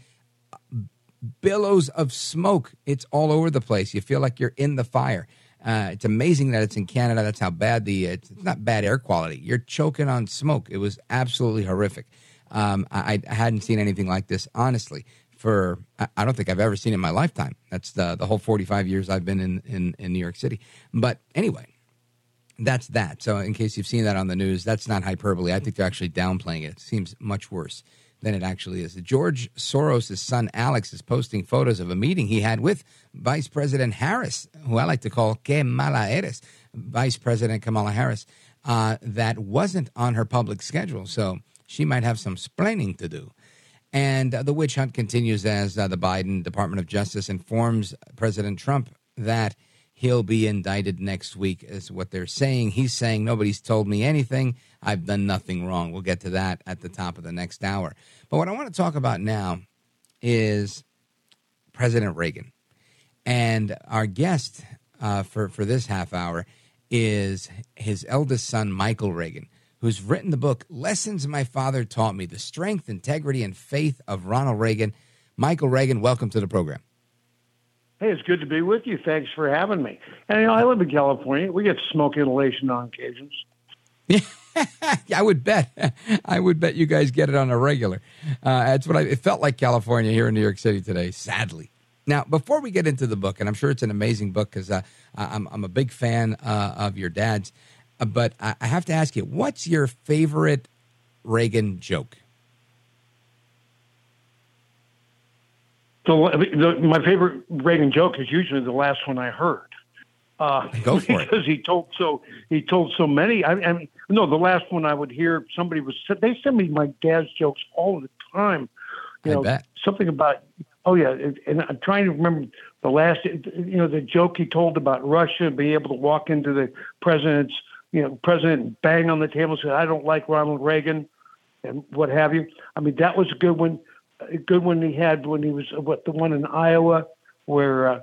Speaker 2: billows of smoke. It's all over the place. You feel like you're in the fire. Uh, it's amazing that it's in Canada. That's how bad the it's not bad air quality. You're choking on smoke. It was absolutely horrific. Um, I, I hadn't seen anything like this honestly for I- don't think I've ever seen in my lifetime. That's the the whole 45 years I've been in in, in New York City. But anyway, that's that. So in case you've seen that on the news, that's not hyperbole. I think they're actually downplaying it. It seems much worse than it actually is. George Soros' son Alex is posting photos of a meeting he had with Vice President Harris, who I like to call Que Mala Eres, Vice President Kamala Harris, uh, that wasn't on her public schedule. So she might have some splaining to do. And uh, the witch hunt continues as uh, the Biden Department of Justice informs President Trump that he'll be indicted next week, is what they're saying. He's saying, Nobody's told me anything. I've done nothing wrong. We'll get to that at the top of the next hour. But what I want to talk about now is President Reagan. And our guest uh, for, for this half hour is his eldest son, Michael Reagan, who's written the book Lessons My Father Taught Me The Strength, Integrity, and Faith of Ronald Reagan. Michael Reagan, welcome to the program.
Speaker 9: Hey, it's good to be with you. Thanks for having me. And you know, I live in California. We get smoke inhalation on occasions.
Speaker 2: I would bet. I would bet you guys get it on a regular. Uh, that's what I, it felt like California here in New York City today, sadly. Now, before we get into the book, and I'm sure it's an amazing book because uh, I'm, I'm a big fan uh, of your dad's, uh, but I, I have to ask you, what's your favorite Reagan joke?
Speaker 9: So the, my favorite Reagan joke is usually the last one I heard. Uh,
Speaker 2: Go for it.
Speaker 9: because he told so he told so many. I, I mean, no, the last one I would hear somebody was they send me my dad's jokes all the time. You
Speaker 2: I
Speaker 9: know,
Speaker 2: bet.
Speaker 9: something about oh yeah, and I'm trying to remember the last you know the joke he told about Russia being able to walk into the president's you know president bang on the table and say I don't like Ronald Reagan and what have you. I mean that was a good one. A good one he had when he was what the one in Iowa where uh,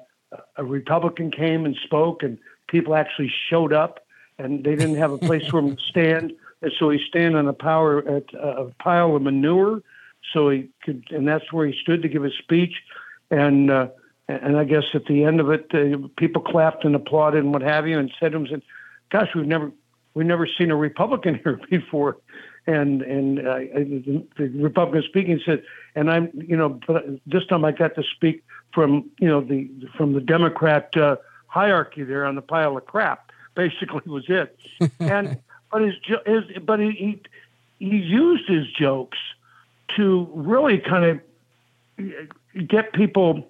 Speaker 9: a Republican came and spoke and people actually showed up and they didn't have a place for him to stand. And so he stand on a power at a pile of manure so he could and that's where he stood to give his speech. And uh, and I guess at the end of it uh, people clapped and applauded and what have you and said to him said gosh we've never we've never seen a Republican here before and and uh, the, the Republican speaking said and I'm you know but this time I got to speak from you know the from the Democrat uh, hierarchy there on the pile of crap basically was it and but his, his but he, he he used his jokes to really kind of get people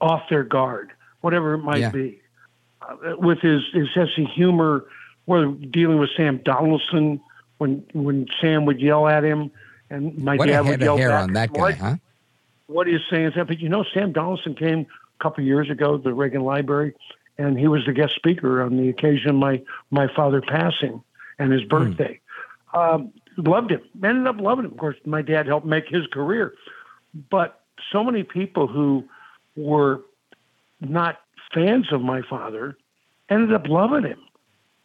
Speaker 9: off their guard, whatever it might
Speaker 2: Yeah.
Speaker 9: be, uh, with his his sense of humor. Where dealing with Sam Donaldson when when Sam would yell at him, and my
Speaker 2: what
Speaker 9: dad would yell
Speaker 2: hair
Speaker 9: back.
Speaker 2: on that guy,
Speaker 9: what,
Speaker 2: huh?
Speaker 9: what he's saying is that, but you know, Sam Donaldson came a couple of years ago to the Reagan Library, and he was the guest speaker on the occasion of my my father passing and his birthday. Um, loved him. Ended up loving him. Of course, my dad helped make his career, but so many people who were not fans of my father ended up loving him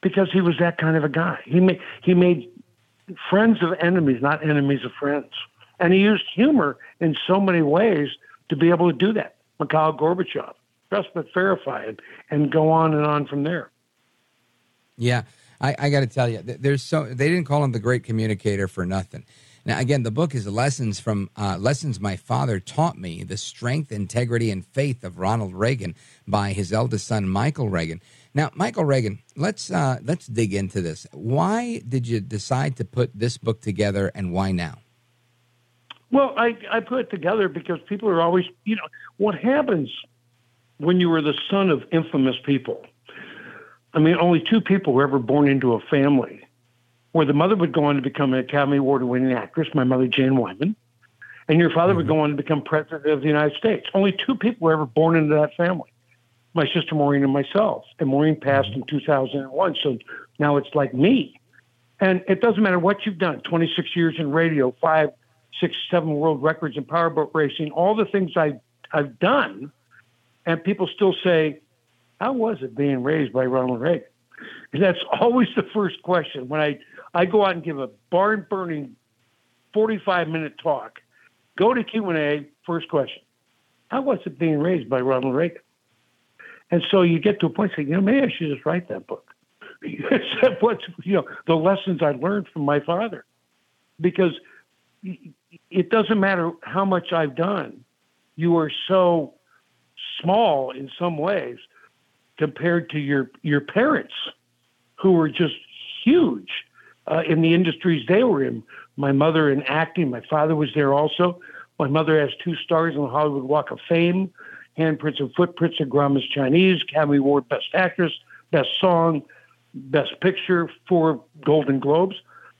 Speaker 9: because he was that kind of a guy. He made he made friends of enemies, not enemies of friends. And he used humor in so many ways to be able to do that. Mikhail Gorbachev, Trust but verify it, and go on and on from there.
Speaker 2: Yeah, I, I got to tell you, there's so they didn't call him the great communicator for nothing. Now, again, the book is lessons from uh, lessons my father taught me: the strength, integrity, and faith of Ronald Reagan by his eldest son, Michael Reagan. Now, Michael Reagan, let's uh, let's dig into this. Why did you decide to put this book together, and why now?
Speaker 9: Well, I, I put it together because people are always, you know, what happens when you were the son of infamous people? I mean, only two people were ever born into a family where the mother would go on to become an Academy Award winning actress, my mother, Jane Wyman, and your father would go on to become president of the United States. Only two people were ever born into that family my sister Maureen and myself. And Maureen passed in 2001, so now it's like me. And it doesn't matter what you've done 26 years in radio, five, six, seven world records in powerboat racing, all the things I, I've done. And people still say, How was it being raised by Ronald Reagan? And that's always the first question. When I, I go out and give a barn burning 45 minute talk, go to Q&A, first question. How was it being raised by Ronald Reagan? And so you get to a point saying, you know, maybe I should just write that book. Except what you know, the lessons I learned from my father, because it doesn't matter how much I've done. You are so small in some ways compared to your your parents, who were just huge uh, in the industries they were in. My mother in acting, my father was there also. My mother has two stars on the Hollywood Walk of Fame handprints and footprints of Grauman's Chinese, Academy Award Best Actress, Best Song, Best Picture, four Golden Globes.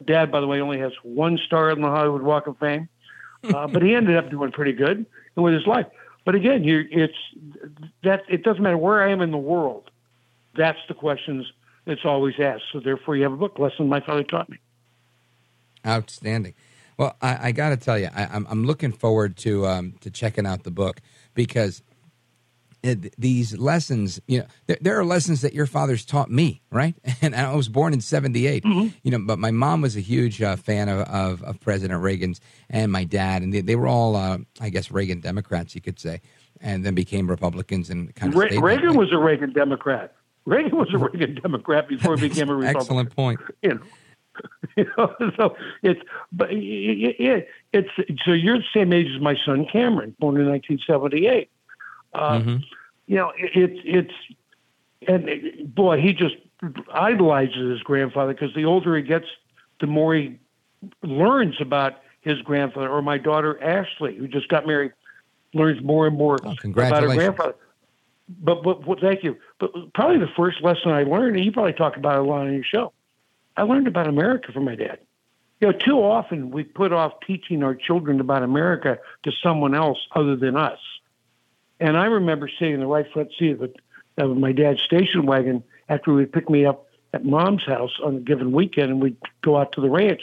Speaker 9: Dad, by the way, only has one star on the Hollywood Walk of Fame, uh, but he ended up doing pretty good with his life. But again, you it's that it doesn't matter where I am in the world. That's the questions that's always asked. So therefore, you have a book, lesson my father taught me.
Speaker 2: Outstanding. Well, I, I got to tell you, I, I'm, I'm looking forward to um, to checking out the book because these lessons, you know, there, there, are lessons that your father's taught me, right? And I was born in '78,
Speaker 9: Mm-hmm.
Speaker 2: you know, but my mom was a huge uh, fan of, of, of President Reagan's and my dad, and they, they were all, uh, I guess, Reagan Democrats, you could say, and then became Republicans and kind of
Speaker 9: Re- Reagan was a Reagan Democrat. Reagan was a Reagan Democrat before he became a Republican.
Speaker 2: Excellent point.
Speaker 9: You know, you know, so it's but it, it, it's so you're the same age as my son Cameron, born in 1978. Uh,
Speaker 2: Mm-hmm.
Speaker 9: You know, it, it's it's and it- boy, he just idolizes his grandfather because the older he gets, the more he learns about his grandfather. Or my daughter Ashley, who just got married, learns more and more about her grandfather. but, but, but thank you. But probably the first lesson I learned, and you probably talk about it a lot on your show, I learned about America from my dad. You know, too often we put off teaching our children about America to someone else other than us. And I remember sitting in the right front seat of, it, of my dad's station wagon after he would pick me up at mom's house on a given weekend and we'd go out to the ranch.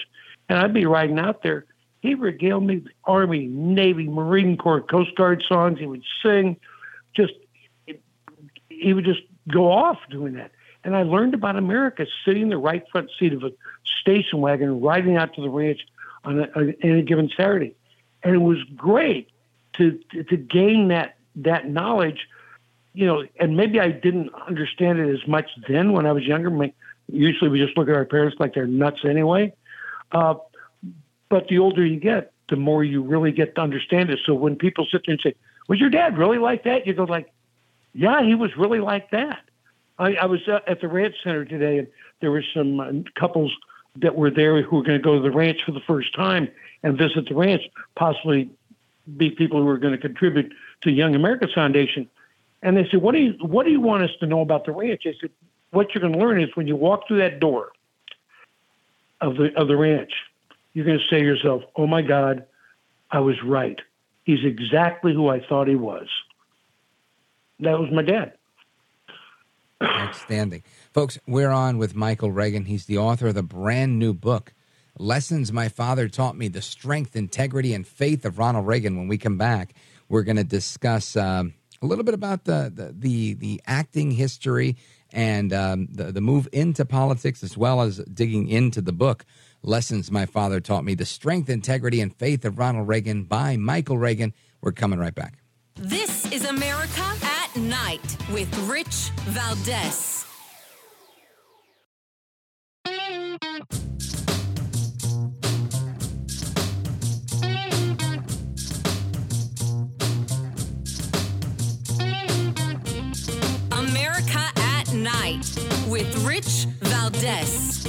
Speaker 9: And I'd be riding out there. He regaled me with Army, Navy, Marine Corps, Coast Guard songs. He would sing. Just, he would just go off doing that. And I learned about America sitting in the right front seat of a station wagon, riding out to the ranch on a, any given Saturday. And it was great to, to, to gain that, that knowledge you know, and maybe I didn't understand it as much then when I was younger. Usually we just look at our parents like they're nuts anyway. Uh, but the older you get, the more you really get to understand it. So when people sit there and say, "Was your dad really like that?" You go like, "Yeah, he was really like that." I, I was uh, at the ranch center today, and there were some uh, couples that were there who were going to go to the ranch for the first time and visit the ranch, possibly be people who were going to contribute to Young America's Foundation. And they said, "What do you What do you want us to know about the ranch?" I said, "What you're going to learn is when you walk through that door of the of the ranch, you're going to say to yourself, "Oh my God, I was right. He's exactly who I thought he was." That was my dad.
Speaker 2: Outstanding. Folks, we're on with Michael Reagan. He's the author of the brand new book, Lessons My Father Taught Me The Strength, Integrity, and Faith of Ronald Reagan. When we come back, we're going to discuss. Um, a little bit about the the the, the acting history and um, the the move into politics, as well as digging into the book. Lessons My Father Taught Me The Strength, Integrity, and Faith of Ronald Reagan by Michael Reagan. We're coming right back.
Speaker 1: This is America at Night with Rich Valdez. With Rich Valdez.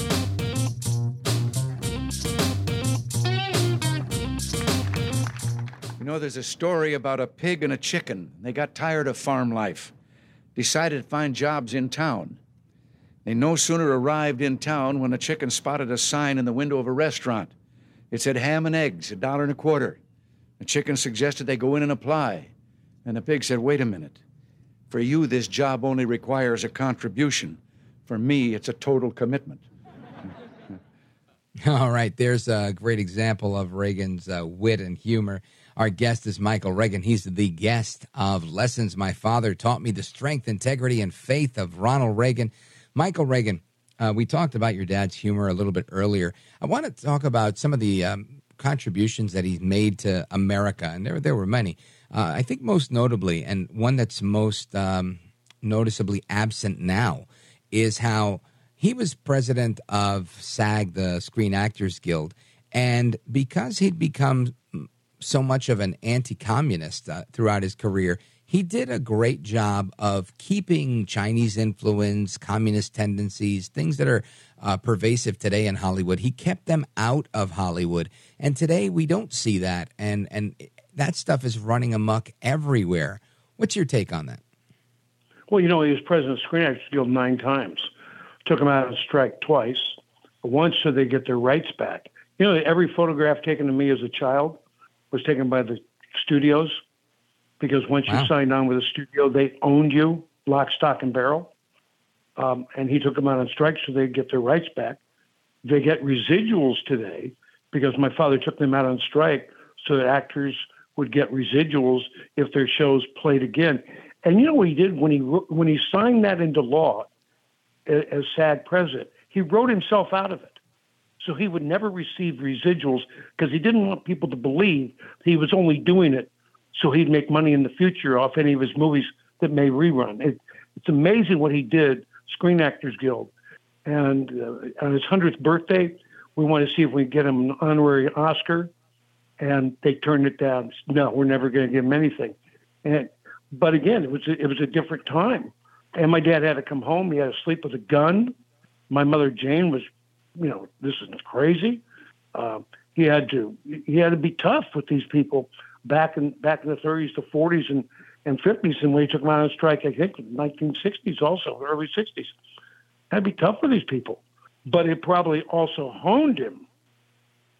Speaker 10: You know, there's a story about a pig and a chicken. They got tired of farm life, decided to find jobs in town. They no sooner arrived in town when a chicken spotted a sign in the window of a restaurant. It said ham and eggs, a dollar and a quarter. The chicken suggested they go in and apply. And the pig said, Wait a minute. For you, this job only requires a contribution. For me, it's a total commitment.
Speaker 2: All right, there's a great example of Reagan's uh, wit and humor. Our guest is Michael Reagan. He's the guest of Lessons My Father Taught Me the Strength, Integrity, and Faith of Ronald Reagan. Michael Reagan, uh, we talked about your dad's humor a little bit earlier. I want to talk about some of the um, contributions that he's made to America, and there, there were many. Uh, I think most notably, and one that's most um, noticeably absent now, is how he was president of SAG, the Screen Actors Guild, and because he'd become so much of an anti-communist uh, throughout his career, he did a great job of keeping Chinese influence, communist tendencies, things that are uh, pervasive today in Hollywood. He kept them out of Hollywood, and today we don't see that, and and that stuff is running amok everywhere. What's your take on that?
Speaker 9: Well, you know, he was president of Screen Actors Guild nine times. Took him out on strike twice. Once so they get their rights back. You know, every photograph taken of me as a child was taken by the studios because once wow. you signed on with a studio, they owned you, lock, stock, and barrel. Um, and he took them out on strike so they'd get their rights back. They get residuals today because my father took them out on strike so that actors would get residuals if their shows played again. And you know what he did when he when he signed that into law as SAG president? He wrote himself out of it. So he would never receive residuals because he didn't want people to believe he was only doing it so he'd make money in the future off any of his movies that may rerun. It, it's amazing what he did, Screen Actors Guild. And uh, on his 100th birthday, we want to see if we can get him an honorary Oscar. And they turned it down. No, we're never going to give him anything. And, but again, it was a, it was a different time. And my dad had to come home. He had to sleep with a gun. My mother Jane was you know, this is crazy. Uh, he had to he had to be tough with these people back in back in the 30s to 40s, and and 50s, and when he took them out on strike, I think 1960s also, early 60s. Had to be tough for these people, but it probably also honed him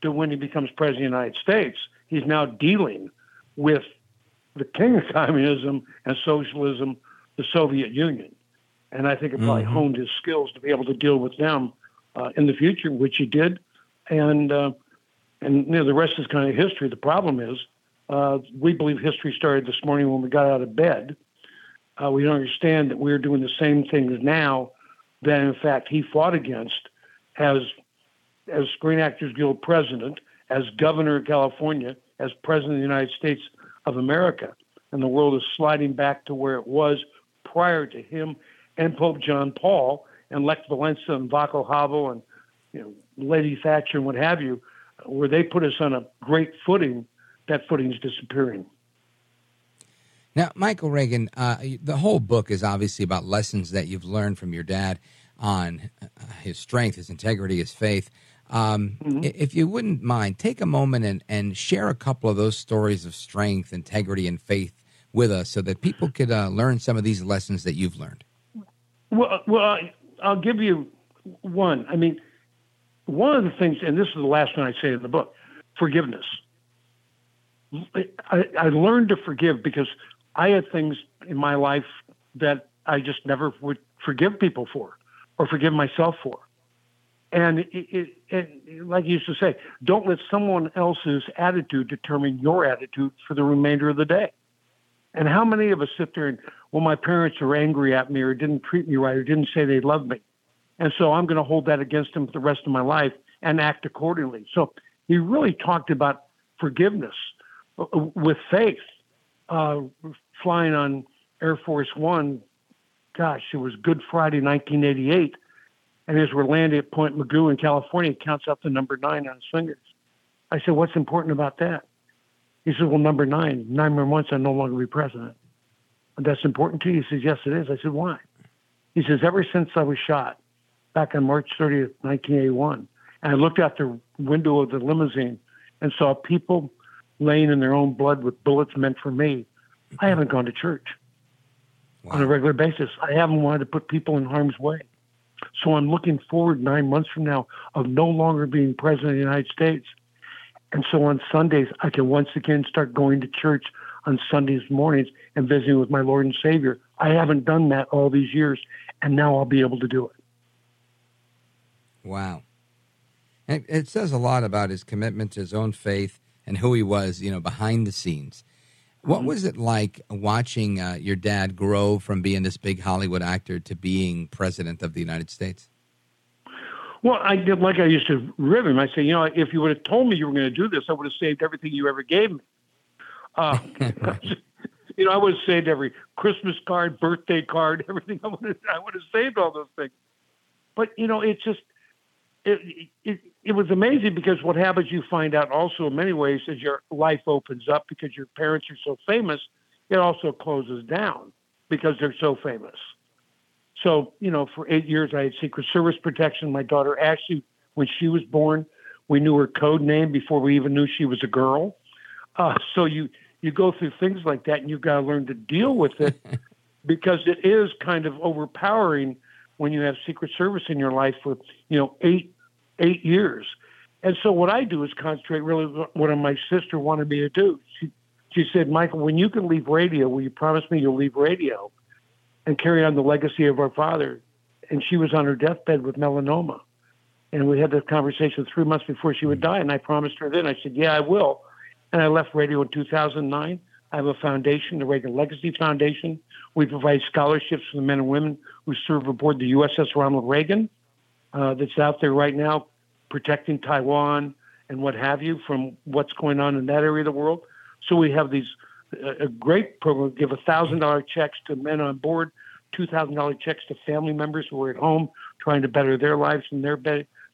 Speaker 9: to when he becomes president of the United States. He's now dealing with the king of communism and socialism, the Soviet Union. And I think it probably
Speaker 11: Mhm.
Speaker 9: honed his skills to be able to deal with them uh, in the future, which he did. And uh, and you know the rest is kind of history. The problem is uh, we believe history started this morning when we got out of bed. Uh, we don't understand that we're doing the same things now that in fact he fought against as as Screen Actors Guild president, as governor of California, as president of the United States of America. And the world is sliding back to where it was prior to him and Pope John Paul and Lech Walesa and Václav Havel and you know, Lady Thatcher and what have you, where they put us on a great footing. That footing is disappearing.
Speaker 2: Now, Michael Reagan, uh, the whole book is obviously about lessons that you've learned from your dad on uh, his strength, his integrity, his faith. Um, i- If you wouldn't mind, take a moment and, and share a couple of those stories of strength, integrity, and faith with us so that people could uh, learn some of these lessons that you've learned.
Speaker 9: Well, well, I- I'll give you one. I mean, one of the things, and this is the last one I say in the book, forgiveness. I, I learned to forgive because I had things in my life that I just never would forgive people for or forgive myself for. And it, it, it, like you used to say, don't let someone else's attitude determine your attitude for the remainder of the day. And how many of us sit there and, well, my parents are angry at me or didn't treat me right or didn't say they loved me. And so I'm going to hold that against them for the rest of my life and act accordingly. So he really talked about forgiveness uh, with faith. Uh, flying on Air Force One, gosh, it was Good Friday, 1988. And as we're landing at Point Mugu in California, he counts out the number nine on his fingers. I said, What's important about that? He said, Well, number nine, nine more months, I'll no longer be president. And that's important to you? He says, Yes, it is. I said, Why? He says, Ever since I was shot back on March 30th, 1981, and I looked out the window of the limousine and saw people laying in their own blood with bullets meant for me, I haven't gone to church on a regular basis. I haven't wanted to put people in harm's way. So I'm looking forward nine months from now of no longer being president of the United States. And so on Sundays, I can once again start going to church on Sundays mornings and visiting with my Lord and Savior. I haven't done that all these years, and now I'll be able to do it.
Speaker 2: Wow. It, says a lot about his commitment to his own faith and who he was, you know, behind the scenes. What was it like watching uh, your dad grow from being this big Hollywood actor to being president of the United States?
Speaker 9: Well, I did like I used to rib him. I say, you know, if you would have told me you were going to do this, I would have saved everything you ever gave me. Uh, you know, I would have saved every Christmas card, birthday card, everything. I would have, I would have saved all those things. But you know, it just it, it it was amazing because what happens, you find out also in many ways as your life opens up because your parents are so famous, it also closes down because they're so famous. So, you know, for eight years, I had Secret Service protection. My daughter, Ashley, when she was born, we knew her code name before we even knew she was a girl. Uh, so you you go through things like that, and you've got to learn to deal with it because it is kind of overpowering when you have Secret Service in your life for you know eight eight years. And so what I do is concentrate really what my sister wanted me to do. She she said, Michael, when you can leave radio, will you promise me you'll leave radio? and carry on the legacy of our father. And she was on her deathbed with melanoma. And we had this conversation three months before she would die. And I promised her then, I said, Yeah, I will. And I left radio in 2009. I have a foundation, the Reagan Legacy Foundation. We provide scholarships for the men and women who serve aboard the USS Ronald Reagan uh, that's out there right now protecting Taiwan and what have you from what's going on in that area of the world. So we have these a great program. Give a thousand dollar checks to men on board, two thousand dollar checks to family members who are at home trying to better their lives and their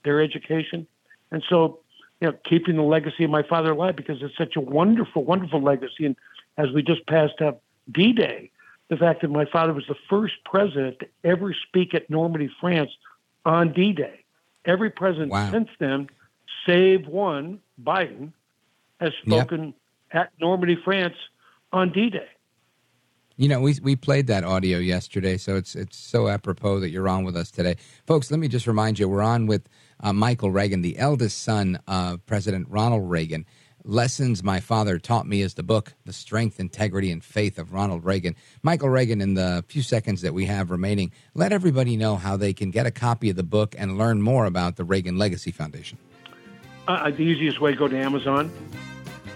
Speaker 9: their education, and so you know keeping the legacy of my father alive because it's such a wonderful, wonderful legacy. And as we just passed up D-Day, the fact that my father was the first president to ever speak at Normandy, France, on D-Day. Every president
Speaker 2: Wow.
Speaker 9: since then, save one, Biden, has
Speaker 2: Yep.
Speaker 9: spoken at Normandy, France on D-Day.
Speaker 2: You know, we we played that audio yesterday, so it's it's so apropos that you're on with us today, folks. Let me just remind you, we're on with uh, Michael Reagan, the eldest son of President Ronald Reagan. Lessons My Father Taught Me is the book, The Strength, Integrity, and Faith of Ronald Reagan. Michael Reagan, in the few seconds that we have remaining, let everybody know how they can get a copy of the book and learn more about the Reagan Legacy Foundation.
Speaker 9: Uh, the easiest way, go to Amazon.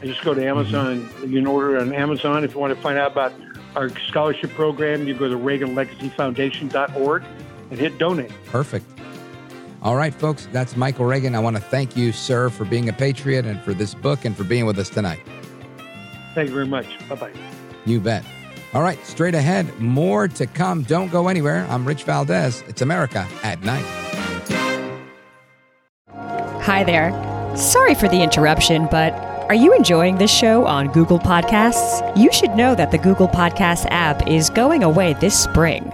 Speaker 9: I just go to Amazon. You can order on Amazon. If you want to find out about our scholarship program, you go to ReaganLegacyFoundation.org and hit donate.
Speaker 2: Perfect. All right, folks, that's Michael Reagan. I want to thank you, sir, for being a patriot and for this book and for being with us tonight.
Speaker 9: Thank you very much. Bye bye.
Speaker 2: You bet. All right, straight ahead, more to come. Don't go anywhere. I'm Rich Valdez. It's America at Night.
Speaker 11: Hi there. Sorry for the interruption, but are you enjoying this show on Google Podcasts? You should know that the Google Podcasts app is going away this spring.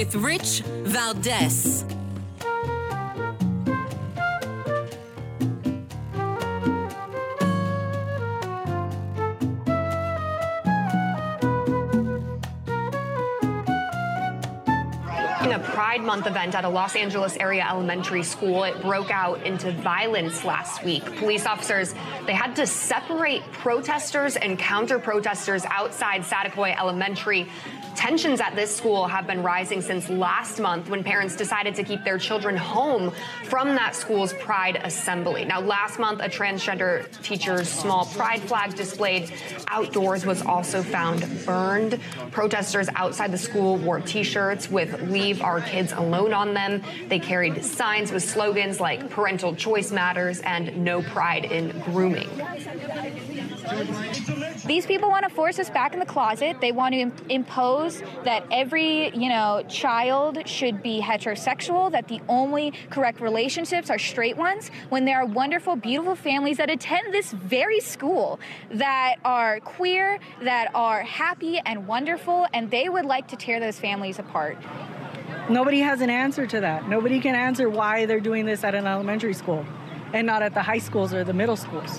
Speaker 1: With Rich Valdez.
Speaker 12: Pride Month event at a Los Angeles area elementary school, it broke out into violence last week. Police officers, they had to separate protesters and counter protesters outside Saticoy Elementary. Tensions at this school have been rising since last month when parents decided to keep their children home from that school's Pride assembly. Now, last month, a transgender teacher's small Pride flag displayed outdoors was also found burned. Protesters outside the school wore t shirts with Leave Our Kids Alone on them. They carried signs with slogans like Parental Choice Matters and No Pride in Grooming.
Speaker 13: These people want to force us back in the closet. They want to im- impose that every, you know, child should be heterosexual, that the only correct relationships are straight ones, when there are wonderful, beautiful families that attend this very school that are queer, that are happy and wonderful, and they would like to tear those families apart.
Speaker 14: Nobody has an answer to that. Nobody can answer why they're doing this at an elementary school and not at the high schools or the middle schools,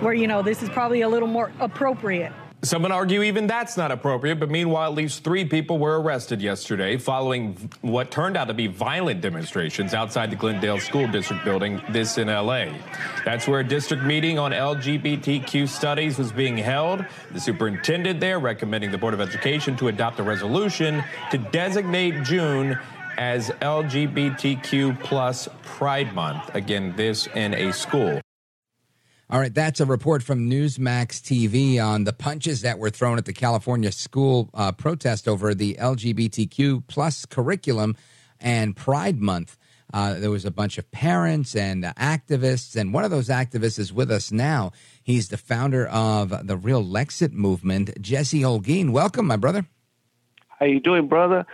Speaker 14: where, you know, this is probably a little more appropriate.
Speaker 15: Some would argue even that's not appropriate, but meanwhile, at least three people were arrested yesterday following what turned out to be violent demonstrations outside the Glendale School District building, this in LA. That's where a district meeting on LGBTQ studies was being held. The superintendent there recommending the Board of Education to adopt a resolution to designate June as LGBTQ plus Pride Month. Again, this in a school.
Speaker 2: All right, that's a report from Newsmax TV on the punches that were thrown at the California school uh, protest over the LGBTQ plus curriculum and Pride Month. Uh, there was a bunch of parents and uh, activists, and one of those activists is with us now. He's the founder of the Real Lexit movement, Jesse Holguin. Welcome, my brother.
Speaker 16: How you doing, brother?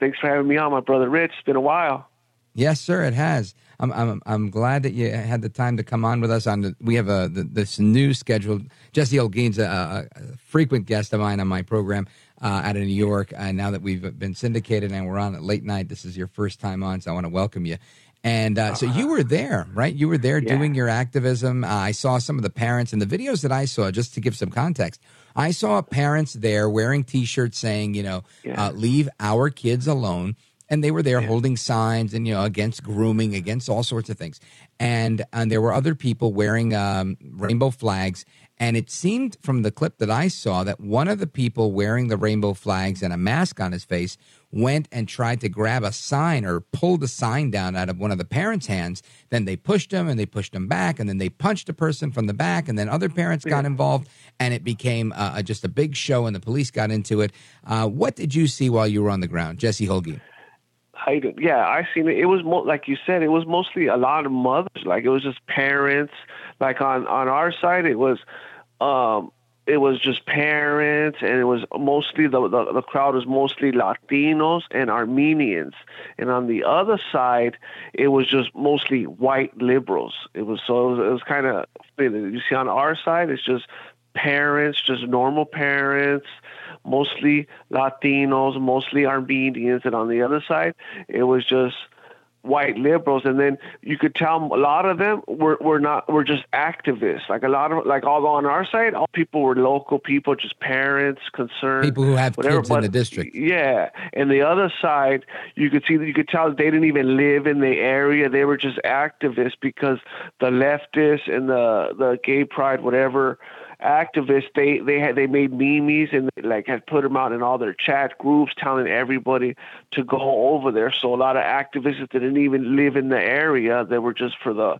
Speaker 16: Thanks for having me on, my brother Rich. It's been a while.
Speaker 2: Yes, sir, it has. I'm, I'm, I'm glad that you had the time to come on with us. On the, we have a the, this new schedule. Jesse Holguin's a, a frequent guest of mine on my program uh, out of New York. And now that we've been syndicated and we're on at late night, this is your first time on, so I want to welcome you. And uh, so you were there, right? You were there
Speaker 16: Yeah.
Speaker 2: doing your activism. Uh, I saw some of the parents and the videos that I saw. Just to give some context, I saw parents there wearing T-shirts saying, you know,
Speaker 16: Yeah.
Speaker 2: uh, "Leave our kids alone." And they were there holding signs and you know against grooming against all sorts of things. And and there were other people wearing um, rainbow flags. And it seemed from the clip that i saw that one of the people wearing the rainbow flags and a mask on his face went and tried to grab a sign or pulled a sign down out of one of the parents hands. Then they pushed him and they pushed him back. And then they punched a person from the back. And then other parents got involved. And it became uh, just a big show and the police got into it. Uh, what did you see while you were on the ground jesse holgi
Speaker 16: Yeah, I seen it. It was mo- like you said. It was mostly a lot of mothers. Like it was just parents. Like on on our side, it was, um, it was just parents, and it was mostly the, the the crowd was mostly Latinos and Armenians. And on the other side, it was just mostly white liberals. It was so it was, it was kind of you see on our side, it's just parents, just normal parents mostly Latinos, mostly Armenians, and on the other side, it was just white liberals. And then you could tell a lot of them were, were not were just activists. Like a lot of like all on our side all people were local people just parents concerned
Speaker 2: People who have
Speaker 16: whatever,
Speaker 2: kids in the district.
Speaker 16: yeah. And the other side you could see that you could tell they didn't even live in the area. They were just activists because the leftists and the the gay pride whatever activists they they had they made memes and like had put them out in all their chat groups telling everybody to go over there. So a lot of activists that didn't even live in the area they were just for the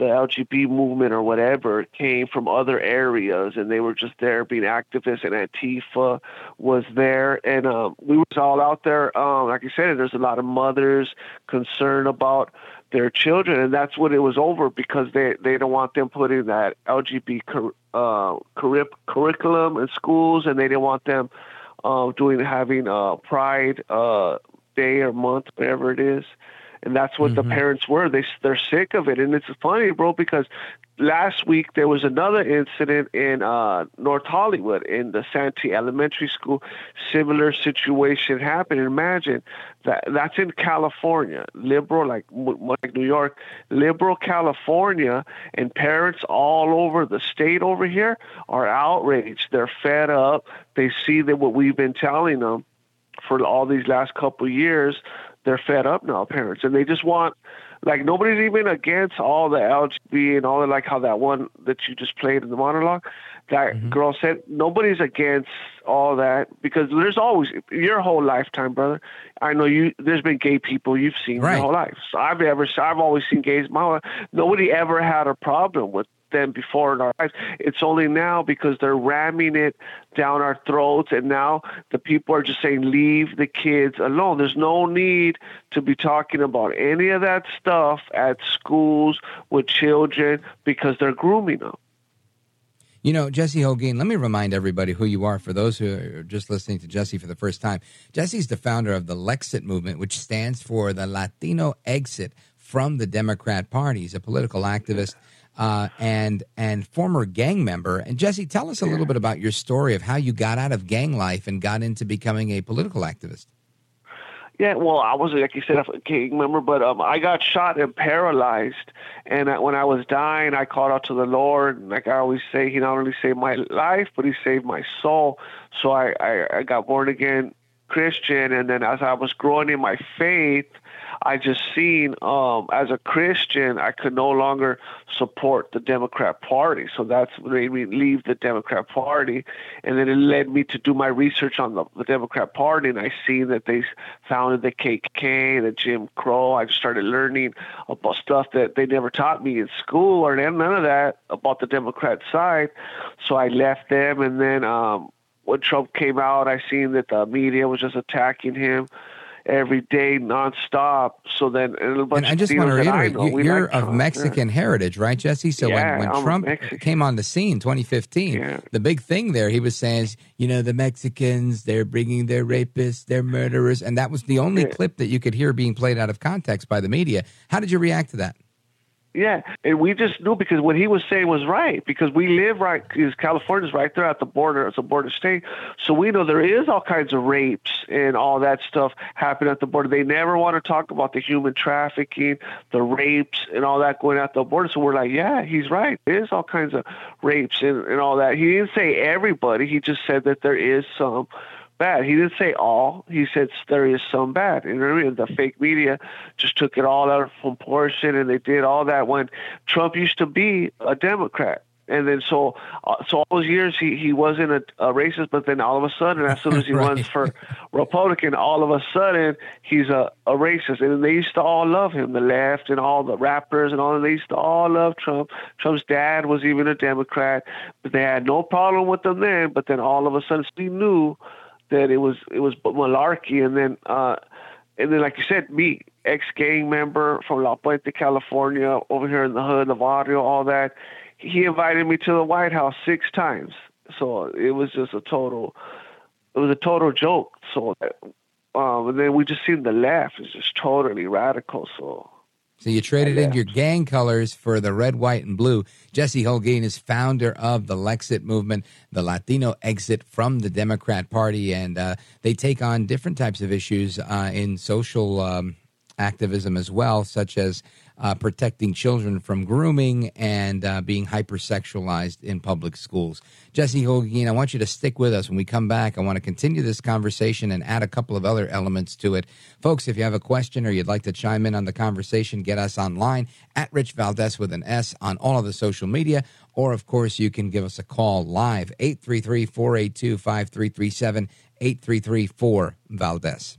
Speaker 16: the LGBT movement or whatever came from other areas and they were just there being activists and Antifa was there. And um we was all out there um like I said there's a lot of mothers concerned about their children and that's what it was over because they they don't want them putting that LGBT uh curri- curriculum in schools and they didn't want them uh, doing having uh pride uh day or month whatever it is and that's what the parents were. They they're sick of it, and it's funny, bro, because last week there was another incident in uh, North Hollywood in the Santee Elementary School. Similar situation happened. Imagine that that's in California, liberal like like New York, liberal California, and parents all over the state over here are outraged. They're fed up. They see that what we've been telling them for all these last couple of years, they're fed up now, parents, and they just want like nobody's even against all the LGB and all the like how that one that you just played in the monologue. That mm-hmm. girl said nobody's against all that because there's always your whole lifetime, brother. I know you. There's been gay people you've seen
Speaker 2: Right.
Speaker 16: your whole life. So I've ever, I've always seen gays. My whole nobody ever had a problem with them before in our lives. It's only now because they're ramming it down our throats, and now the people are just saying, "Leave the kids alone." There's no need to be talking about any of that stuff at schools with children because they're grooming them.
Speaker 2: You know, Jesse Holguin, let me remind everybody who you are for those who are just listening to Jesse for the first time. Jesse's the founder of the Lexit movement, which stands for the Latino Exit from the Democrat Party. He's a political activist uh, and and former gang member. And Jesse, tell us a little bit about your story of how you got out of gang life and got into becoming a political activist.
Speaker 16: Yeah, well, I was like you said a gang member, but um, I got shot and paralyzed. And when I was dying, I called out to the Lord. And like I always say, He not only saved my life, but He saved my soul. So I, I, I got born again Christian, and then as I was growing in my faith, I just seen um, as a Christian, I could no longer support the Democrat Party. So that's what made me leave the Democrat Party. And then it led me to do my research on the, the Democrat Party. And I seen that they founded the KKK, the Jim Crow. I started learning about stuff that they never taught me in school or none of that about the Democrat side. So I left them. And then um, when Trump came out, I seen that the media was just attacking him every day nonstop. So then, and
Speaker 2: And I just want to reiterate, you- you're
Speaker 16: like
Speaker 2: of Mexican heritage, right, Jesse? So
Speaker 16: Yeah,
Speaker 2: when,
Speaker 16: I'm
Speaker 2: when Trump came on the scene, 2015, the big thing there, he was saying, is, you know, the Mexicans, they're bringing their rapists, their murderers, and that was the only clip that you could hear being played out of context by the media. How did you react to that?
Speaker 16: Yeah, and we just knew because what he was saying was right because we live right because California's right there at the border. It's a border state, so we know there is all kinds of rapes and all that stuff happening at the border. They never want to talk about the human trafficking, the rapes, and all that going at the border. So we're like, yeah, he's right. There is all kinds of rapes and, and all that. He didn't say everybody. He just said that there is some bad. He didn't say all. He said there is some bad. You know what I mean? The fake media just took it all out of proportion, and they did all that when Trump used to be a Democrat. And then so, uh, so all those years he, he wasn't a, a racist, but then all of a sudden, as soon as he
Speaker 2: Right.
Speaker 16: runs for Republican, all of a sudden he's a, a racist. And they used to all love him, the left and all the rappers and all. And they used to all love Trump. Trump's dad was even a Democrat, but they had no problem with him then. But then all of a sudden, we knew that it was it was malarkey, and then uh, and then, like you said, me, ex gang member from La Puente, California, over here in the hood, Navarro, all that. He invited me to the White House six times. So it was just a total, it was a total joke. So, um, and then we just seen the left is just totally radical. So
Speaker 2: So you traded in your gang colors for the red, white, and blue. Jesse Holguin is founder of the Lexit movement, the Latino exit from the Democrat Party, and uh, they take on different types of issues uh, in social um, activism as well, such as uh, protecting children from grooming and uh, being hypersexualized in public schools. Jesse Holguin, I want you to stick with us when we come back. I want to continue this conversation and add a couple of other elements to it. Folks, if you have a question or you'd like to chime in on the conversation, get us online at Rich Valdez with an S on all of the social media. Or, of course, you can give us a call live, 833 482 5337, 833 4 Valdez.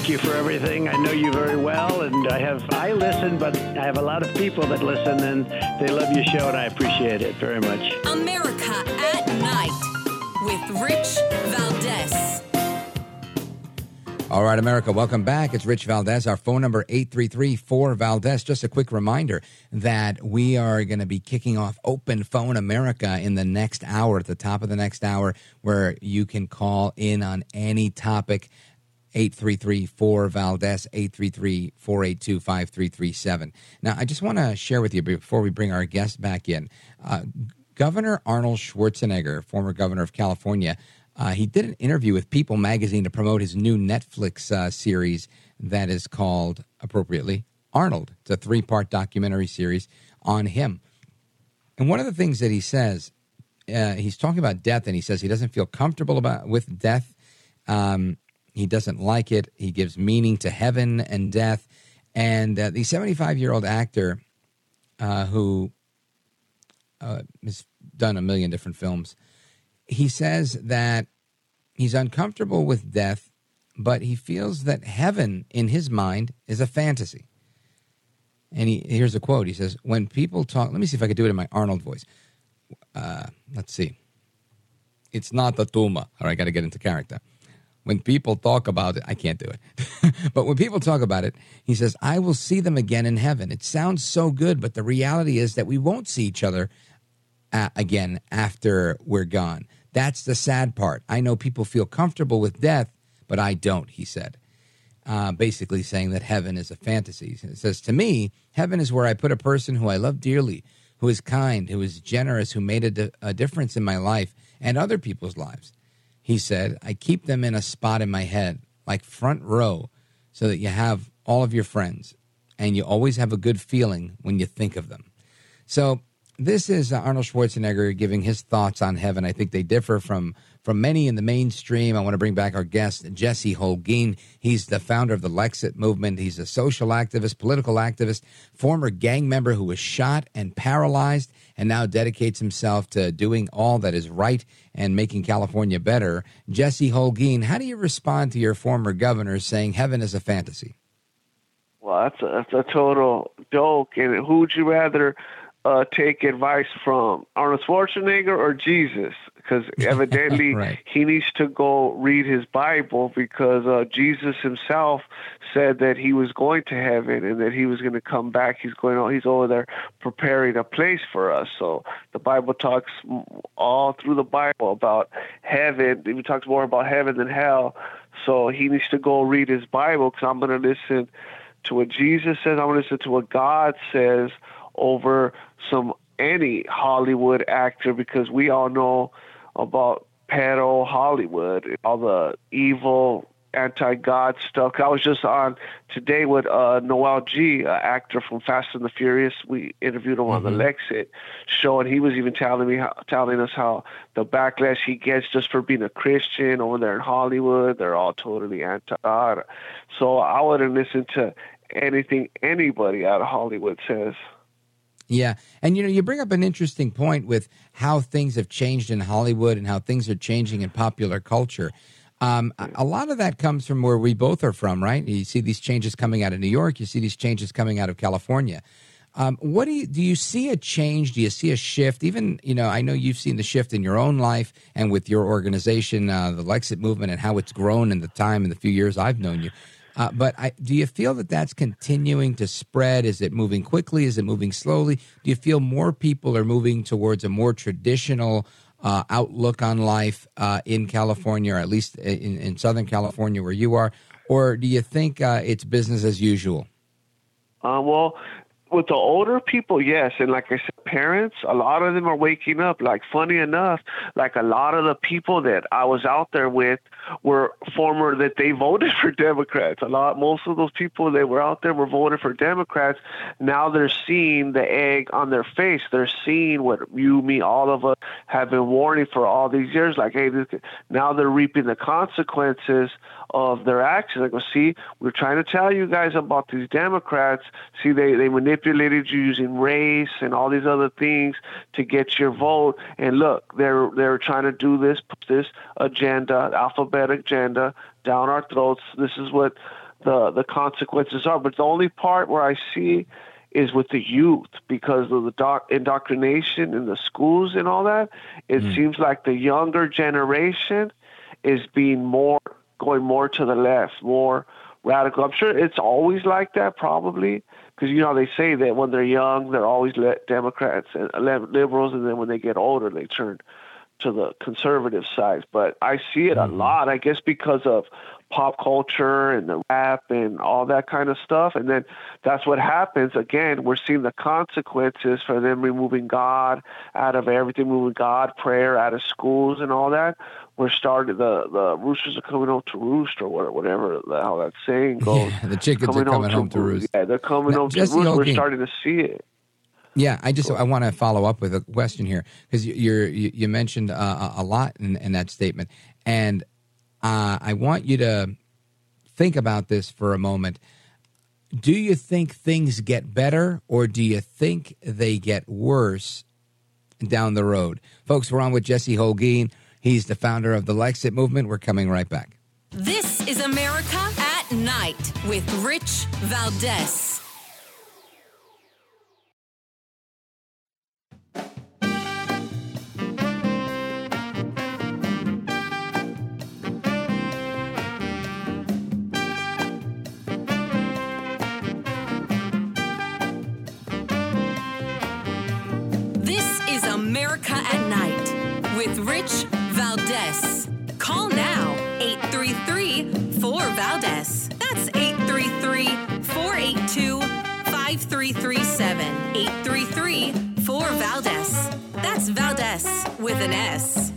Speaker 17: thank you for everything. I know you very well, and I have I listen, but I have a lot of people that listen, and they love your show, and I appreciate it very much.
Speaker 1: America at Night with Rich Valdez.
Speaker 2: All right, America, welcome back. It's Rich Valdez. Our phone number 833-4 Valdez. Just a quick reminder that we are going to be kicking off Open Phone America in the next hour, at the top of the next hour, where you can call in on any topic. 833-4 Valdez, 833-482-5337. Now, I just want to share with you before we bring our guest back in. Uh, Governor Arnold Schwarzenegger, former governor of California, uh, he did an interview with People magazine to promote his new Netflix uh, series that is called, appropriately, Arnold. It's a three part documentary series on him. And one of the things that he says, uh, he's talking about death, and he says he doesn't feel comfortable about with death. Um, he doesn't like it. He gives meaning to heaven and death. And uh, the 75 year old actor uh, who uh, has done a million different films, he says that he's uncomfortable with death, but he feels that heaven in his mind is a fantasy. And he, here's a quote. He says, When people talk, let me see if I could do it in my Arnold voice. Uh, let's see. It's not the Tuma. All right, I got to get into character. When people talk about it, I can't do it. but when people talk about it, he says, I will see them again in heaven. It sounds so good, but the reality is that we won't see each other uh, again after we're gone. That's the sad part. I know people feel comfortable with death, but I don't, he said. Uh, basically saying that heaven is a fantasy. It says, To me, heaven is where I put a person who I love dearly, who is kind, who is generous, who made a, di- a difference in my life and other people's lives. He said, I keep them in a spot in my head, like front row, so that you have all of your friends and you always have a good feeling when you think of them. So, this is Arnold Schwarzenegger giving his thoughts on heaven. I think they differ from from many in the mainstream. I want to bring back our guest, Jesse Holguin. He's the founder of the Lexit movement. He's a social activist, political activist, former gang member who was shot and paralyzed, and now dedicates himself to doing all that is right and making California better. Jesse Holguin, how do you respond to your former governor saying heaven is a fantasy?
Speaker 16: Well, that's a, that's a total joke. And who would you rather uh, take advice from, Arnold Schwarzenegger or Jesus? Because evidently
Speaker 2: Right.
Speaker 16: he needs to go read his Bible because uh, Jesus himself said that he was going to heaven and that he was going to come back. He's going. He's over there preparing a place for us. So the Bible talks all through the Bible about heaven. It talks more about heaven than hell. So he needs to go read his Bible because I'm going to listen to what Jesus says. I'm going to listen to what God says over some any Hollywood actor because we all know about pedo Hollywood, all the evil anti-God stuff. I was just on today with uh, Noel G, uh, actor from Fast and the Furious. We interviewed him on the
Speaker 2: Mm-hmm.
Speaker 16: Lexit show, and he was even telling me, how, telling us how the backlash he gets just for being a Christian over there in Hollywood. They're all totally anti-God. So I wouldn't listen to anything anybody out of Hollywood says.
Speaker 2: Yeah. And you know, you bring up an interesting point with how things have changed in Hollywood and how things are changing in popular culture. Um, a- lot of that comes from where we both are from, right? You see these changes coming out of New York, you see these changes coming out of California. Um, what do you do? You see a change? Do you see a shift? Even you know, I know you've seen the shift in your own life and with your organization, uh, the Lexit movement, and how it's grown in the time in the few years I've known you. Uh, but I, do you feel that that's continuing to spread? Is it moving quickly? Is it moving slowly? Do you feel more people are moving towards a more traditional uh, outlook on life uh, in California, or at least in, in Southern California where you are? Or do you think uh, it's business as usual?
Speaker 16: Uh, well, with the older people, yes, and like I said, parents, a lot of them are waking up. Like funny enough, like a lot of the people that I was out there with were former that they voted for Democrats. A lot, most of those people that were out there were voting for Democrats. Now they're seeing the egg on their face. They're seeing what you, me, all of us have been warning for all these years. Like, hey, this, now they're reaping the consequences of their actions. I go, see, we're trying to tell you guys about these Democrats. See, they, they manipulated you using race and all these other things to get your vote. And look, they're they're trying to do this this agenda, alphabet agenda, down our throats. This is what the the consequences are. But the only part where I see is with the youth because of the doc- indoctrination in the schools and all that. It hmm. seems like the younger generation is being more going more to the left, more radical. I'm sure it's always like that, probably, because you know they say that when they're young, they're always Democrats and uh, liberals, and then when they get older, they turn to the conservative side. But I see it a lot, I guess, because of pop culture and the rap and all that kind of stuff. And then that's what happens. Again, we're seeing the consequences for them removing God out of everything, moving God, prayer out of schools and all that. We're starting the the roosters are coming home to roost or whatever, whatever the hell that saying goes.
Speaker 2: Yeah, the chickens are coming home to roost.
Speaker 16: Yeah, they're coming
Speaker 2: Now,
Speaker 16: home to roost. We're starting to see it.
Speaker 2: Yeah, I just I want to follow up with a question here because you're you, you mentioned uh, a lot in, in that statement, and uh, I want you to think about this for a moment. Do you think things get better, or do you think they get worse down the road, folks? We're on with Jesse Holguin. He's the founder of the Lexit movement. We're coming right back.
Speaker 1: This is America at Night with Rich Valdez. This is America at Night with Rich Valdez. Call now 833 4 Valdez. That's 833 482 5337. 833 4 Valdez. That's Valdez with an S.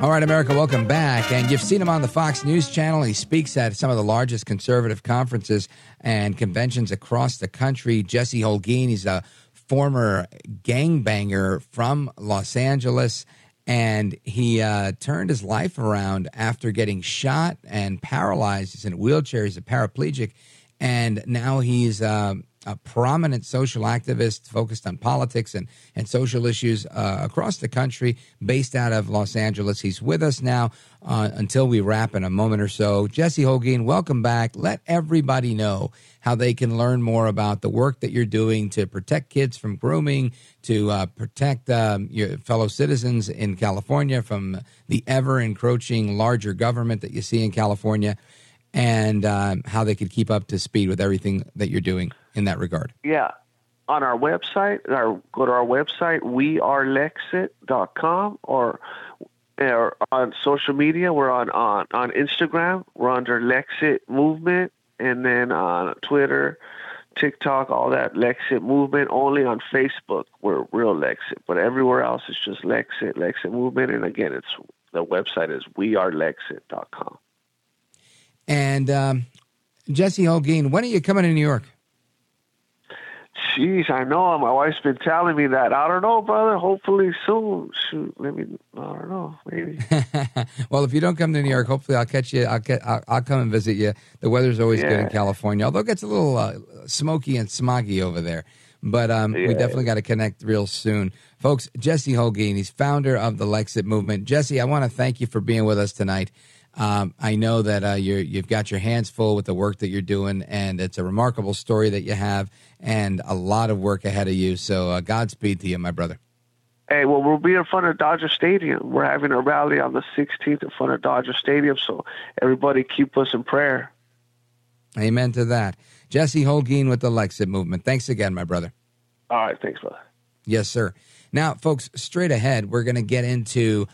Speaker 2: All right, America, welcome back. And you've seen him on the Fox News channel. He speaks at some of the largest conservative conferences and conventions across the country. Jesse Holguin, he's a former gangbanger from Los Angeles. And he uh, turned his life around after getting shot and paralyzed. He's in a wheelchair, he's a paraplegic. And now he's uh, a prominent social activist focused on politics and, and social issues uh, across the country, based out of Los Angeles. He's with us now uh, until we wrap in a moment or so. Jesse Holguin, welcome back. Let everybody know how they can learn more about the work that you're doing to protect kids from grooming, to uh, protect um, your fellow citizens in California from the ever encroaching larger government that you see in California, and um, how they could keep up to speed with everything that you're doing in that regard.
Speaker 16: Yeah. On our website, or go to our website, wearelexit.com, or, or on social media, we're on, on, on Instagram, we're under Lexit Movement, and then on Twitter, TikTok, all that Lexit Movement. Only on Facebook, we're Real Lexit, but everywhere else it's just Lexit, Lexit Movement, and again, it's the website is wearelexit.com.
Speaker 2: And um, Jesse Holguin, when are you coming to New York?
Speaker 16: Jeez, I know. My wife's been telling me that. I don't know, brother. Hopefully soon. Shoot, let me. I don't know. Maybe.
Speaker 2: well, if you don't come to New York, hopefully I'll catch you. I'll get. I'll, I'll come and visit you. The weather's always good in California, although it gets a little uh, smoky and smoggy over there. But um, we
Speaker 16: Yeah.
Speaker 2: definitely got to connect real soon, folks. Jesse Holguin, he's founder of the Lexit Movement. Jesse, I want to thank you for being with us tonight. Um, I know that uh, you're, you've got your hands full with the work that you're doing, and it's a remarkable story that you have, and a lot of work ahead of you. So, uh, Godspeed to you, my brother.
Speaker 16: Hey, well, we'll be in front of Dodger Stadium. We're having a rally on the 16th in front of Dodger Stadium, so everybody keep us in prayer.
Speaker 2: Amen to that. Jesse Holguin with the Lexit Movement. Thanks again, my brother.
Speaker 16: All right, thanks, brother.
Speaker 2: Yes, sir. Now, folks, straight ahead, we're going to get into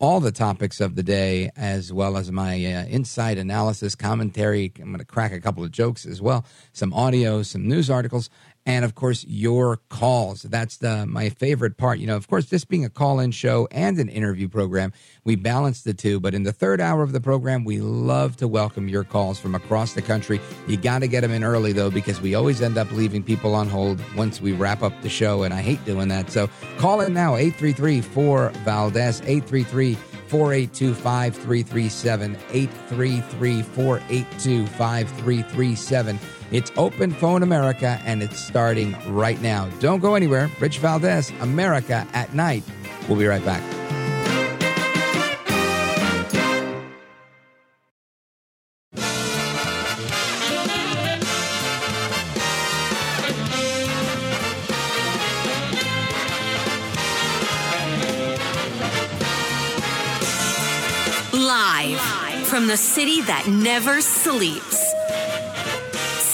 Speaker 2: all the topics of the day, as well as my uh, inside analysis, commentary. I'm going to crack a couple of jokes as well, some audio, some news articles, and of course, your calls. That's the my favorite part. You know, of course, this being a call-in show and an interview program, we balance the two. But in the third hour of the program, we love to welcome your calls from across the country. You got to get them in early though, because we always end up leaving people on hold once we wrap up the show, and I hate doing that. So call in now, 833-4 Valdez, 833 482 5337 833 482 5337. It's Open Phone America and it's starting right now. Don't go anywhere. Rich Valdez, America at Night. We'll be right back.
Speaker 1: Live from the city that never sleeps.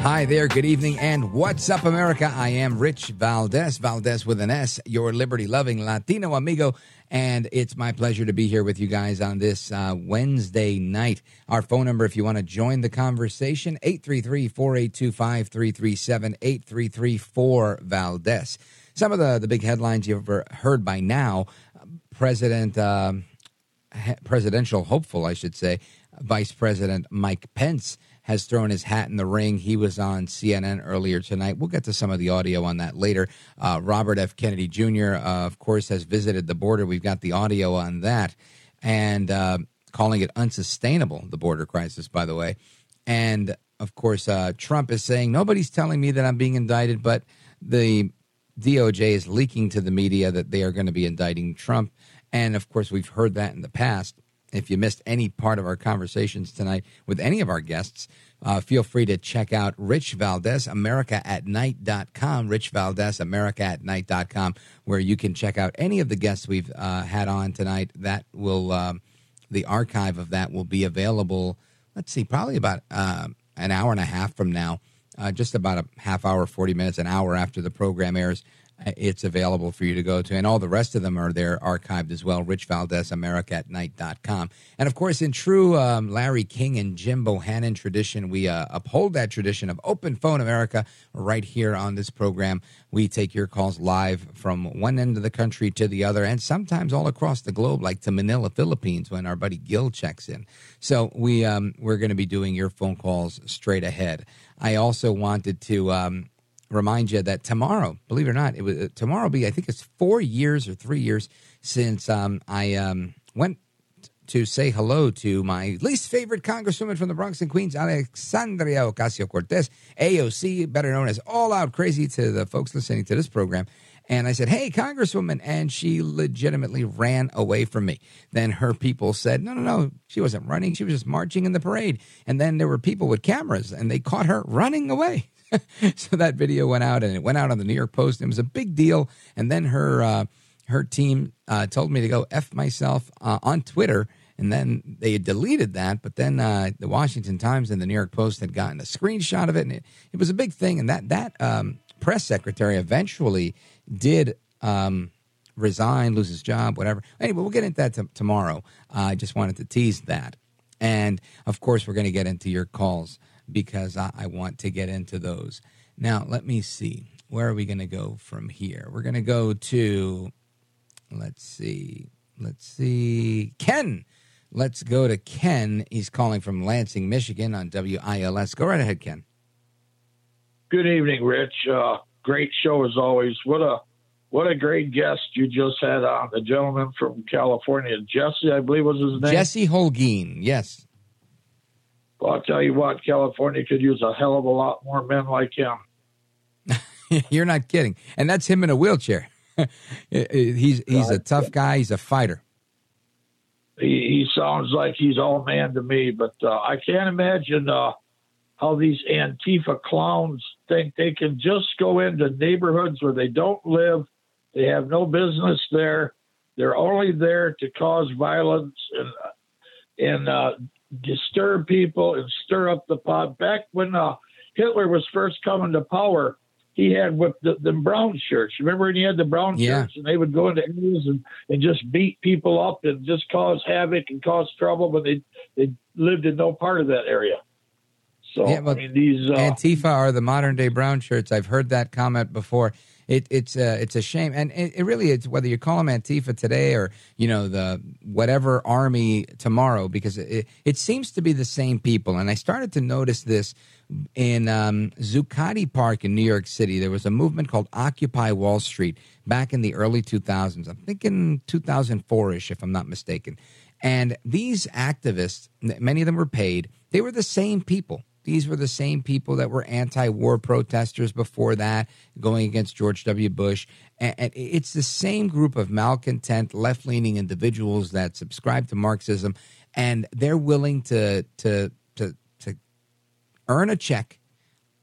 Speaker 2: Hi there, good evening, and what's up, America? I am Rich Valdez, Valdez with an S, your liberty loving Latino amigo, and it's my pleasure to be here with you guys on this uh, Wednesday night. Our phone number, if you want to join the conversation, 833 482 5337 833 Valdez. Some of the, the big headlines you've ever heard by now President, he- presidential hopeful, I should say, Vice President Mike Pence has thrown his hat in the ring. He was on CNN earlier tonight. We'll get to some of the audio on that later. Uh, Robert F. Kennedy Jr., uh, of course, has visited the border. We've got the audio on that and uh, calling it unsustainable, the border crisis, by the way. And of course, uh, Trump is saying, nobody's telling me that I'm being indicted, but the DOJ is leaking to the media that they are going to be indicting Trump. And of course, we've heard that in the past. If you missed any part of our conversations tonight with any of our guests, uh, feel free to check out Rich Valdez, America at night.com, Rich Valdez, America at night.com, where you can check out any of the guests we've uh, had on tonight. That will, um, the archive of that will be available, let's see, probably about uh, an hour and a half from now, uh, just about a half hour, 40 minutes, an hour after the program airs. It's available for you to go to, and all the rest of them are there archived as well. Rich Valdez, America at night.com. And of course, in true um, Larry King and Jim Bohannon tradition, we uh, uphold that tradition of Open Phone America right here on this program. We take your calls live from one end of the country to the other, and sometimes all across the globe, like to Manila, Philippines, when our buddy Gil checks in. So we um, we're going to be doing your phone calls straight ahead. I also wanted to um, remind you that tomorrow, believe it or not, it was uh, tomorrow. Will be I think it's four years or three years since um, I um, went to say hello to my least favorite congresswoman from the Bronx and Queens, Alexandria Ocasio Cortez, AOC, better known as All Out Crazy to the folks listening to this program. And I said, Hey, Congresswoman. And she legitimately ran away from me. Then her people said, No, no, no. She wasn't running. She was just marching in the parade. And then there were people with cameras and they caught her running away. so that video went out and it went out on the New York Post. It was a big deal. And then her, uh, her team uh, told me to go F myself uh, on Twitter and then they deleted that. But then uh, the Washington Times and the New York Post had gotten a screenshot of it, and it, it was a big thing. And that that um, press secretary eventually did. Um, resign, lose his job, whatever. Anyway, we'll get into that t- tomorrow. I just wanted to tease that. And of course, we're going to get into your calls because I, I want to get into those. Now, let me see. Where are we going to go from here? We're going to go to, let's see, let's see, Ken. Let's go to Ken. He's calling from Lansing, Michigan on WILS. Go right ahead, Ken.
Speaker 18: Good evening, Rich. Uh, great show as always. What a what a great guest you just had on. The gentleman from California, Jesse, I believe was his name.
Speaker 2: Jesse Holguin, yes.
Speaker 18: Well, I'll tell you what, California could use a hell of a lot more men like him.
Speaker 2: You're not kidding. And that's him in a wheelchair. he's he's a tough guy. He's a fighter.
Speaker 18: He, he sounds like he's all man to me, but uh, I can't imagine uh, how these Antifa clowns think they can just go into neighborhoods where they don't live. They have no business there. They're only there to cause violence and and uh, disturb people and stir up the pot. Back when uh, Hitler was first coming to power, he had with the, the brown shirts. Remember when he had the brown
Speaker 2: Yeah.
Speaker 18: shirts and they would go into areas and, and just beat people up and just cause havoc and cause trouble, but they they lived in no part of that area. So
Speaker 2: yeah, well,
Speaker 18: I mean, these uh,
Speaker 2: Antifa are the modern day brown shirts. I've heard that comment before. It, it's it's a shame, and it, it really is whether you call them Antifa today or you know the whatever army tomorrow, because it, it seems to be the same people. And I started to notice this in um, Zuccotti Park in New York City. There was a movement called Occupy Wall Street back in the early 2000s. I'm thinking 2004 ish, if I'm not mistaken. And these activists, many of them were paid. They were the same people. These were the same people that were anti-war protesters before that, going against George W. Bush. And it's the same group of malcontent, left-leaning individuals that subscribe to Marxism, and they're willing to to to to earn a check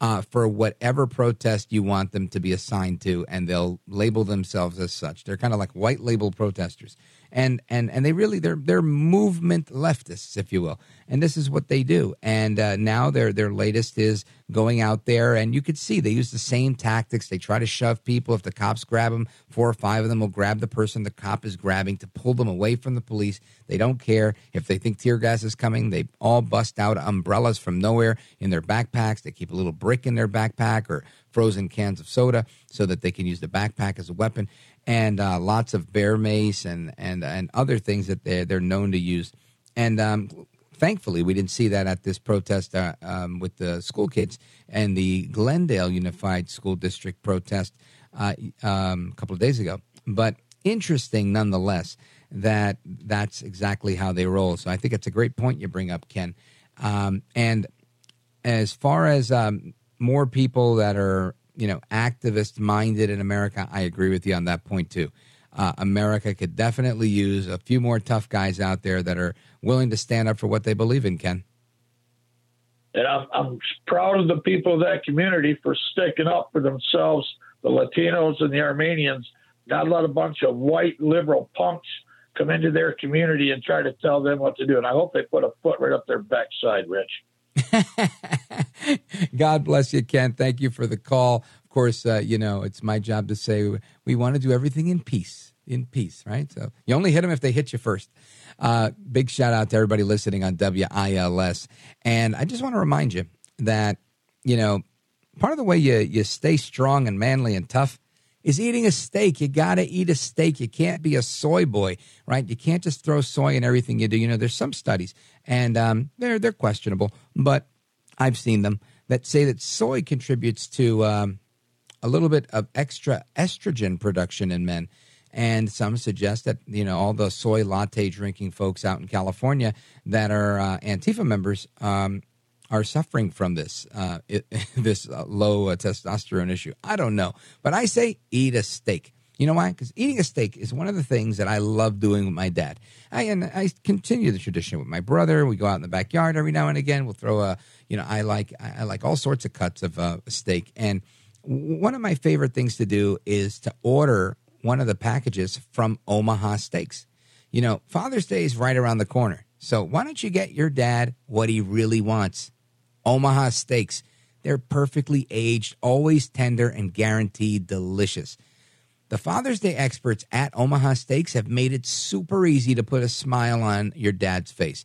Speaker 2: uh, for whatever protest you want them to be assigned to, and they'll label themselves as such. They're kind of like white label protesters, and and and they really they're they're movement leftists, if you will, and this is what they do. And uh, now their their latest is going out there, and you could see they use the same tactics. They try to shove people. If the cops grab them, four or five of them will grab the person the cop is grabbing to pull them away from the police. They don't care if they think tear gas is coming. They all bust out umbrellas from nowhere in their backpacks. They keep a little brick in their backpack or frozen cans of soda so that they can use the backpack as a weapon. And uh, lots of bear mace and and and other things that they they're known to use. And um, thankfully, we didn't see that at this protest uh, um, with the school kids and the Glendale Unified School District protest uh, um, a couple of days ago. But interesting nonetheless that that's exactly how they roll. So I think it's a great point you bring up, Ken. Um, and as far as um, more people that are you know activist minded in America, I agree with you on that point too. Uh, America could definitely use a few more tough guys out there that are willing to stand up for what they believe in. Ken.
Speaker 18: And I'm, I'm proud of the people of that community for sticking up for themselves, the Latinos and the Armenians. Not let a bunch of white liberal punks come into their community and try to tell them what to do. And I hope they put a foot right up their backside, Rich.
Speaker 2: God bless you, Ken. Thank you for the call. Of course, uh, you know, it's my job to say we want to do everything in peace, in peace, right? So you only hit them if they hit you first. Uh, big shout out to everybody listening on WILS. And I just want to remind you that, you know, part of the way you, you stay strong and manly and tough is eating a steak. You got to eat a steak. You can't be a soy boy, right? You can't just throw soy in everything you do. You know, there's some studies, and um, they're they're questionable, but I've seen them that say that soy contributes to um, a little bit of extra estrogen production in men. And some suggest that you know all the soy latte drinking folks out in California that are uh, Antifa members um, are suffering from this uh, it, this uh, low uh, testosterone issue. I don't know, but I say eat a steak. You know why? Because eating a steak is one of the things that I love doing with my dad. I and I continue the tradition with my brother. We go out in the backyard every now and again. We'll throw a you know I like I like all sorts of cuts of uh, steak. And one of my favorite things to do is to order one of the packages from Omaha Steaks. You know, Father's Day is right around the corner. So why don't you get your dad what he really wants? Omaha steaks. They're perfectly aged, always tender, and guaranteed delicious. The Father's Day experts at Omaha Steaks have made it super easy to put a smile on your dad's face.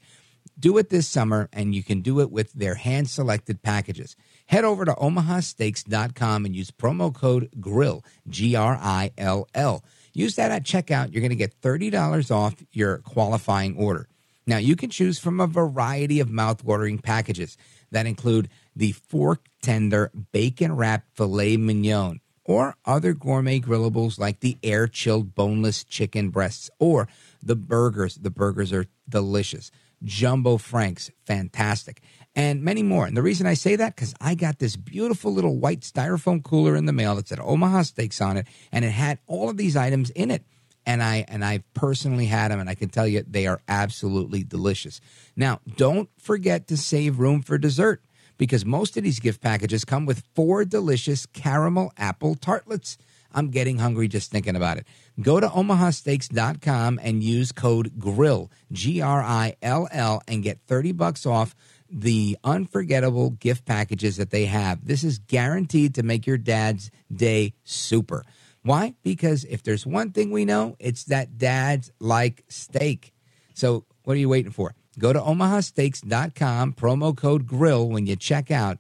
Speaker 2: Do it this summer, and you can do it with their hand selected packages. Head over to omahasteaks.com and use promo code GRILL, G R I L L. Use that at checkout. You're going to get $30 off your qualifying order. Now, you can choose from a variety of mouth-watering packages that include the fork tender bacon wrapped filet mignon or other gourmet grillables like the air chilled boneless chicken breasts or the burgers. The burgers are delicious. Jumbo Franks, fantastic, and many more. And the reason I say that because I got this beautiful little white styrofoam cooler in the mail that said Omaha Steaks on it, and it had all of these items in it. And I and I personally had them, and I can tell you they are absolutely delicious. Now, don't forget to save room for dessert because most of these gift packages come with four delicious caramel apple tartlets. I'm getting hungry just thinking about it. Go to omahasteaks.com and use code GRILL, G R I L L, and get 30 bucks off the unforgettable gift packages that they have. This is guaranteed to make your dad's day super. Why? Because if there's one thing we know, it's that dads like steak. So what are you waiting for? Go to omahasteaks.com, promo code GRILL when you check out.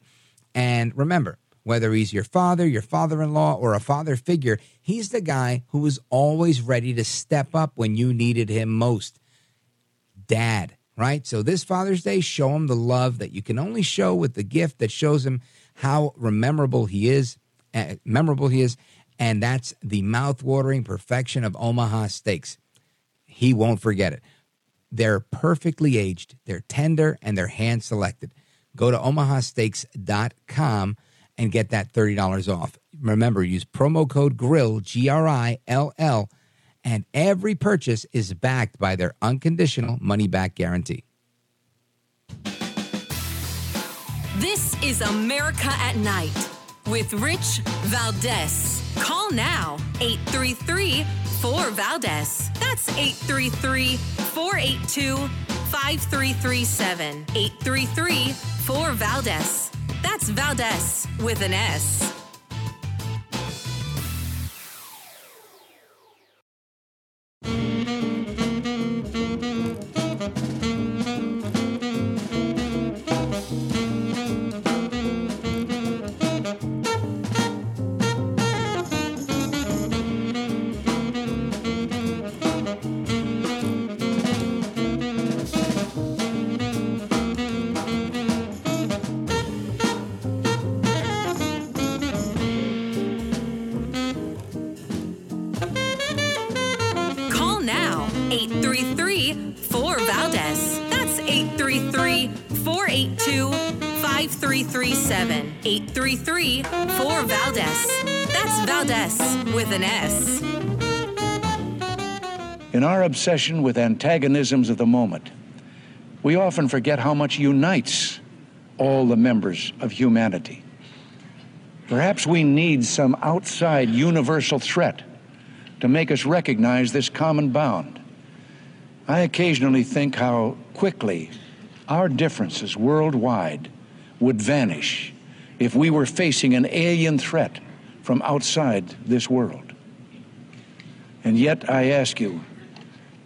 Speaker 2: And remember, whether he's your father, your father in law, or a father figure, he's the guy who is always ready to step up when you needed him most. Dad, right? So this Father's Day, show him the love that you can only show with the gift that shows him how memorable he is, uh, memorable he is, and that's the mouth-watering perfection of Omaha steaks. He won't forget it. They're perfectly aged, they're tender, and they're hand selected. Go to omahasteaks.com and get that $30 off. Remember, use promo code GRILL, G R I L L, and every purchase is backed by their unconditional money back guarantee.
Speaker 1: This is America at Night with Rich Valdez. Call now 833 4 Valdez. That's 833 482 5337. 833 4 Valdez. That's Valdez with an S.
Speaker 10: In our obsession with antagonisms of the moment, we often forget how much unites all the members of humanity. Perhaps we need some outside universal threat to make us recognize this common bound. I occasionally think how quickly our differences worldwide would vanish if we were facing an alien threat from outside this world. And yet, I ask you,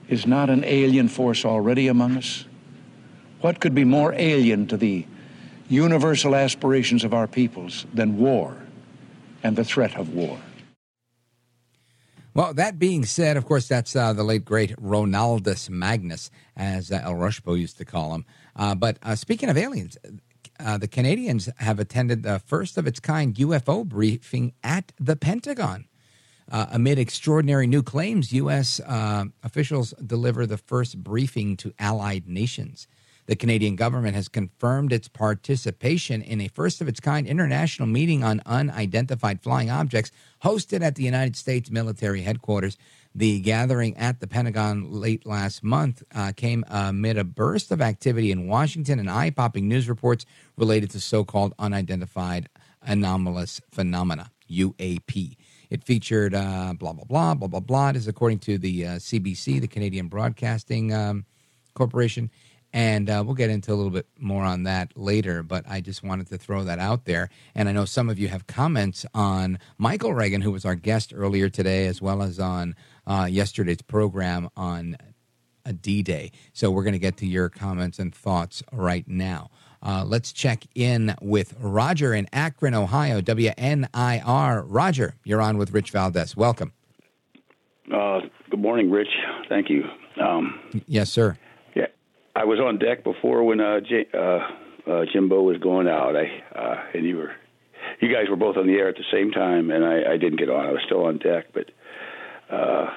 Speaker 10: is not an alien force already among us? What could be more alien to the universal aspirations of our peoples than war and the threat of war?
Speaker 2: Well, that being said, of course, that's uh, the late great Ronaldus Magnus, as uh, El Rushbo used to call him. Uh, but uh, speaking of aliens, uh, the Canadians have attended the first of its kind UFO briefing at the Pentagon. Uh, amid extraordinary new claims, U.S. Uh, officials deliver the first briefing to allied nations. The Canadian government has confirmed its participation in a first of its kind international meeting on unidentified flying objects hosted at the United States military headquarters. The gathering at the Pentagon late last month uh, came amid a burst of activity in Washington and eye popping news reports related to so called unidentified anomalous phenomena, UAP. It featured uh, blah, blah, blah, blah, blah, blah. This is according to the uh, CBC, the Canadian Broadcasting um, Corporation. And uh, we'll get into a little bit more on that later, but I just wanted to throw that out there. And I know some of you have comments on Michael Reagan, who was our guest earlier today, as well as on uh, yesterday's program on a D Day. So we're going to get to your comments and thoughts right now. Uh, let's check in with Roger in Akron, Ohio, WNIR. Roger, you're on with Rich Valdez. Welcome.
Speaker 19: Uh, good morning, Rich. Thank you. Um,
Speaker 2: yes, sir.
Speaker 19: Yeah, I was on deck before when uh, J- uh, uh, Jimbo was going out. I uh, and you were, you guys were both on the air at the same time, and I, I didn't get on. I was still on deck, but uh,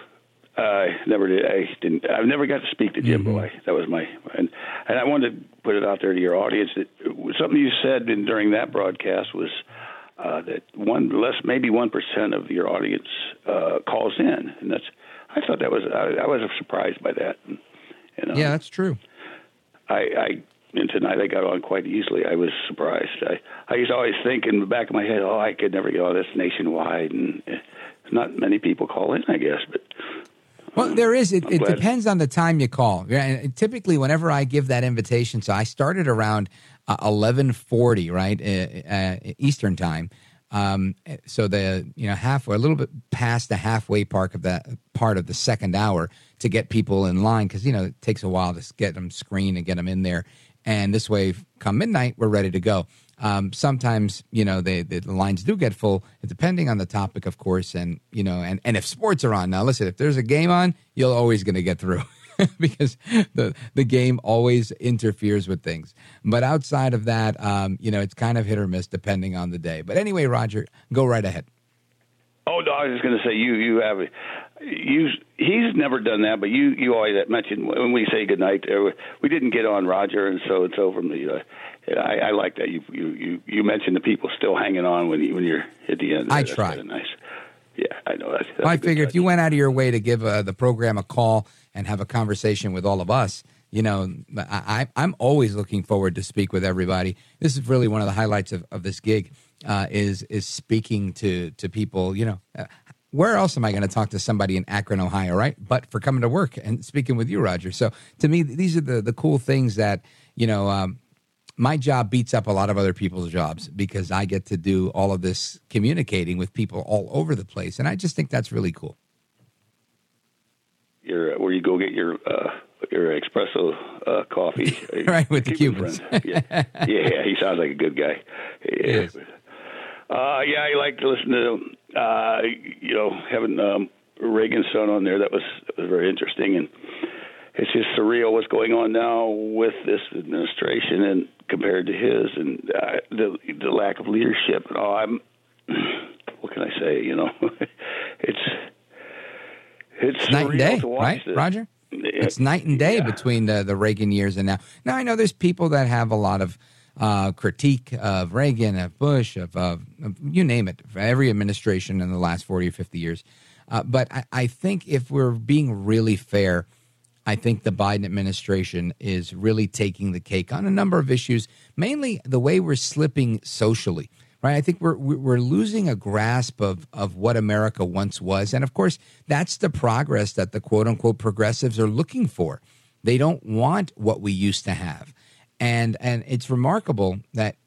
Speaker 19: I never did. I didn't. I've never got to speak to Jimbo.
Speaker 2: Mm-hmm.
Speaker 19: I, that was my and and I wanted to put it out there to your audience that something you said in, during that broadcast was uh, that one less maybe one percent of your audience uh, calls in, and that's I thought that was I, I was surprised by that. And, and, um,
Speaker 2: yeah, that's true.
Speaker 19: I, I and tonight I got on quite easily. I was surprised. I I used to always think in the back of my head, oh, I could never get on this nationwide, and uh, not many people call in, I guess, but.
Speaker 2: Well, there is. It, it depends on the time you call. Yeah, and typically, whenever I give that invitation, so I started around uh, eleven forty, right, uh, uh, Eastern time. Um, so the you know halfway, a little bit past the halfway part of that part of the second hour to get people in line because you know it takes a while to get them screened and get them in there. And this way, come midnight, we're ready to go. Um, sometimes you know they, the lines do get full, depending on the topic, of course, and you know, and and if sports are on. Now, listen, if there's a game on, you're always going to get through. because the the game always interferes with things. But outside of that, um, you know, it's kind of hit or miss depending on the day. But anyway, Roger, go right ahead.
Speaker 19: Oh no, I was just going to say you you have you he's never done that, but you you always mentioned when we say goodnight. Uh, we didn't get on Roger, and so it's over. Me, uh, I, I like that you you you you mentioned the people still hanging on when you when you're at the end.
Speaker 2: I
Speaker 19: That's
Speaker 2: try.
Speaker 19: Nice. Yeah, I know. That's, that's
Speaker 2: I figure if you went out of your way to give uh, the program a call and have a conversation with all of us, you know, I, I'm always looking forward to speak with everybody. This is really one of the highlights of, of this gig uh, is is speaking to to people. You know, uh, where else am I going to talk to somebody in Akron, Ohio, right? But for coming to work and speaking with you, Roger. So to me, these are the the cool things that you know. Um, my job beats up a lot of other people's jobs because I get to do all of this communicating with people all over the place, and I just think that's really cool.
Speaker 19: your where you go get your uh, your espresso uh, coffee.
Speaker 2: right with the
Speaker 19: Cuban
Speaker 2: Cubans.
Speaker 19: Yeah. yeah, he sounds like a good guy. Yeah. Uh, yeah, I like to listen to uh, you know having um, Reagan's son on there. That was that was very interesting, and it's just surreal what's going on now with this administration and compared to his, and uh, the the lack of leadership. And all. I'm what can I say? You know, it's it's
Speaker 2: night and day, right,
Speaker 19: this.
Speaker 2: Roger? It's night and day between the, the Reagan years and now. Now I know there's people that have a lot of uh, critique of Reagan, of Bush, of, of, of you name it, every administration in the last forty or fifty years. Uh, but I, I think if we're being really fair, I think the Biden administration is really taking the cake on a number of issues, mainly the way we're slipping socially. Right, I think we're we're losing a grasp of of what America once was, and of course, that's the progress that the quote unquote progressives are looking for. They don't want what we used to have, and and it's remarkable that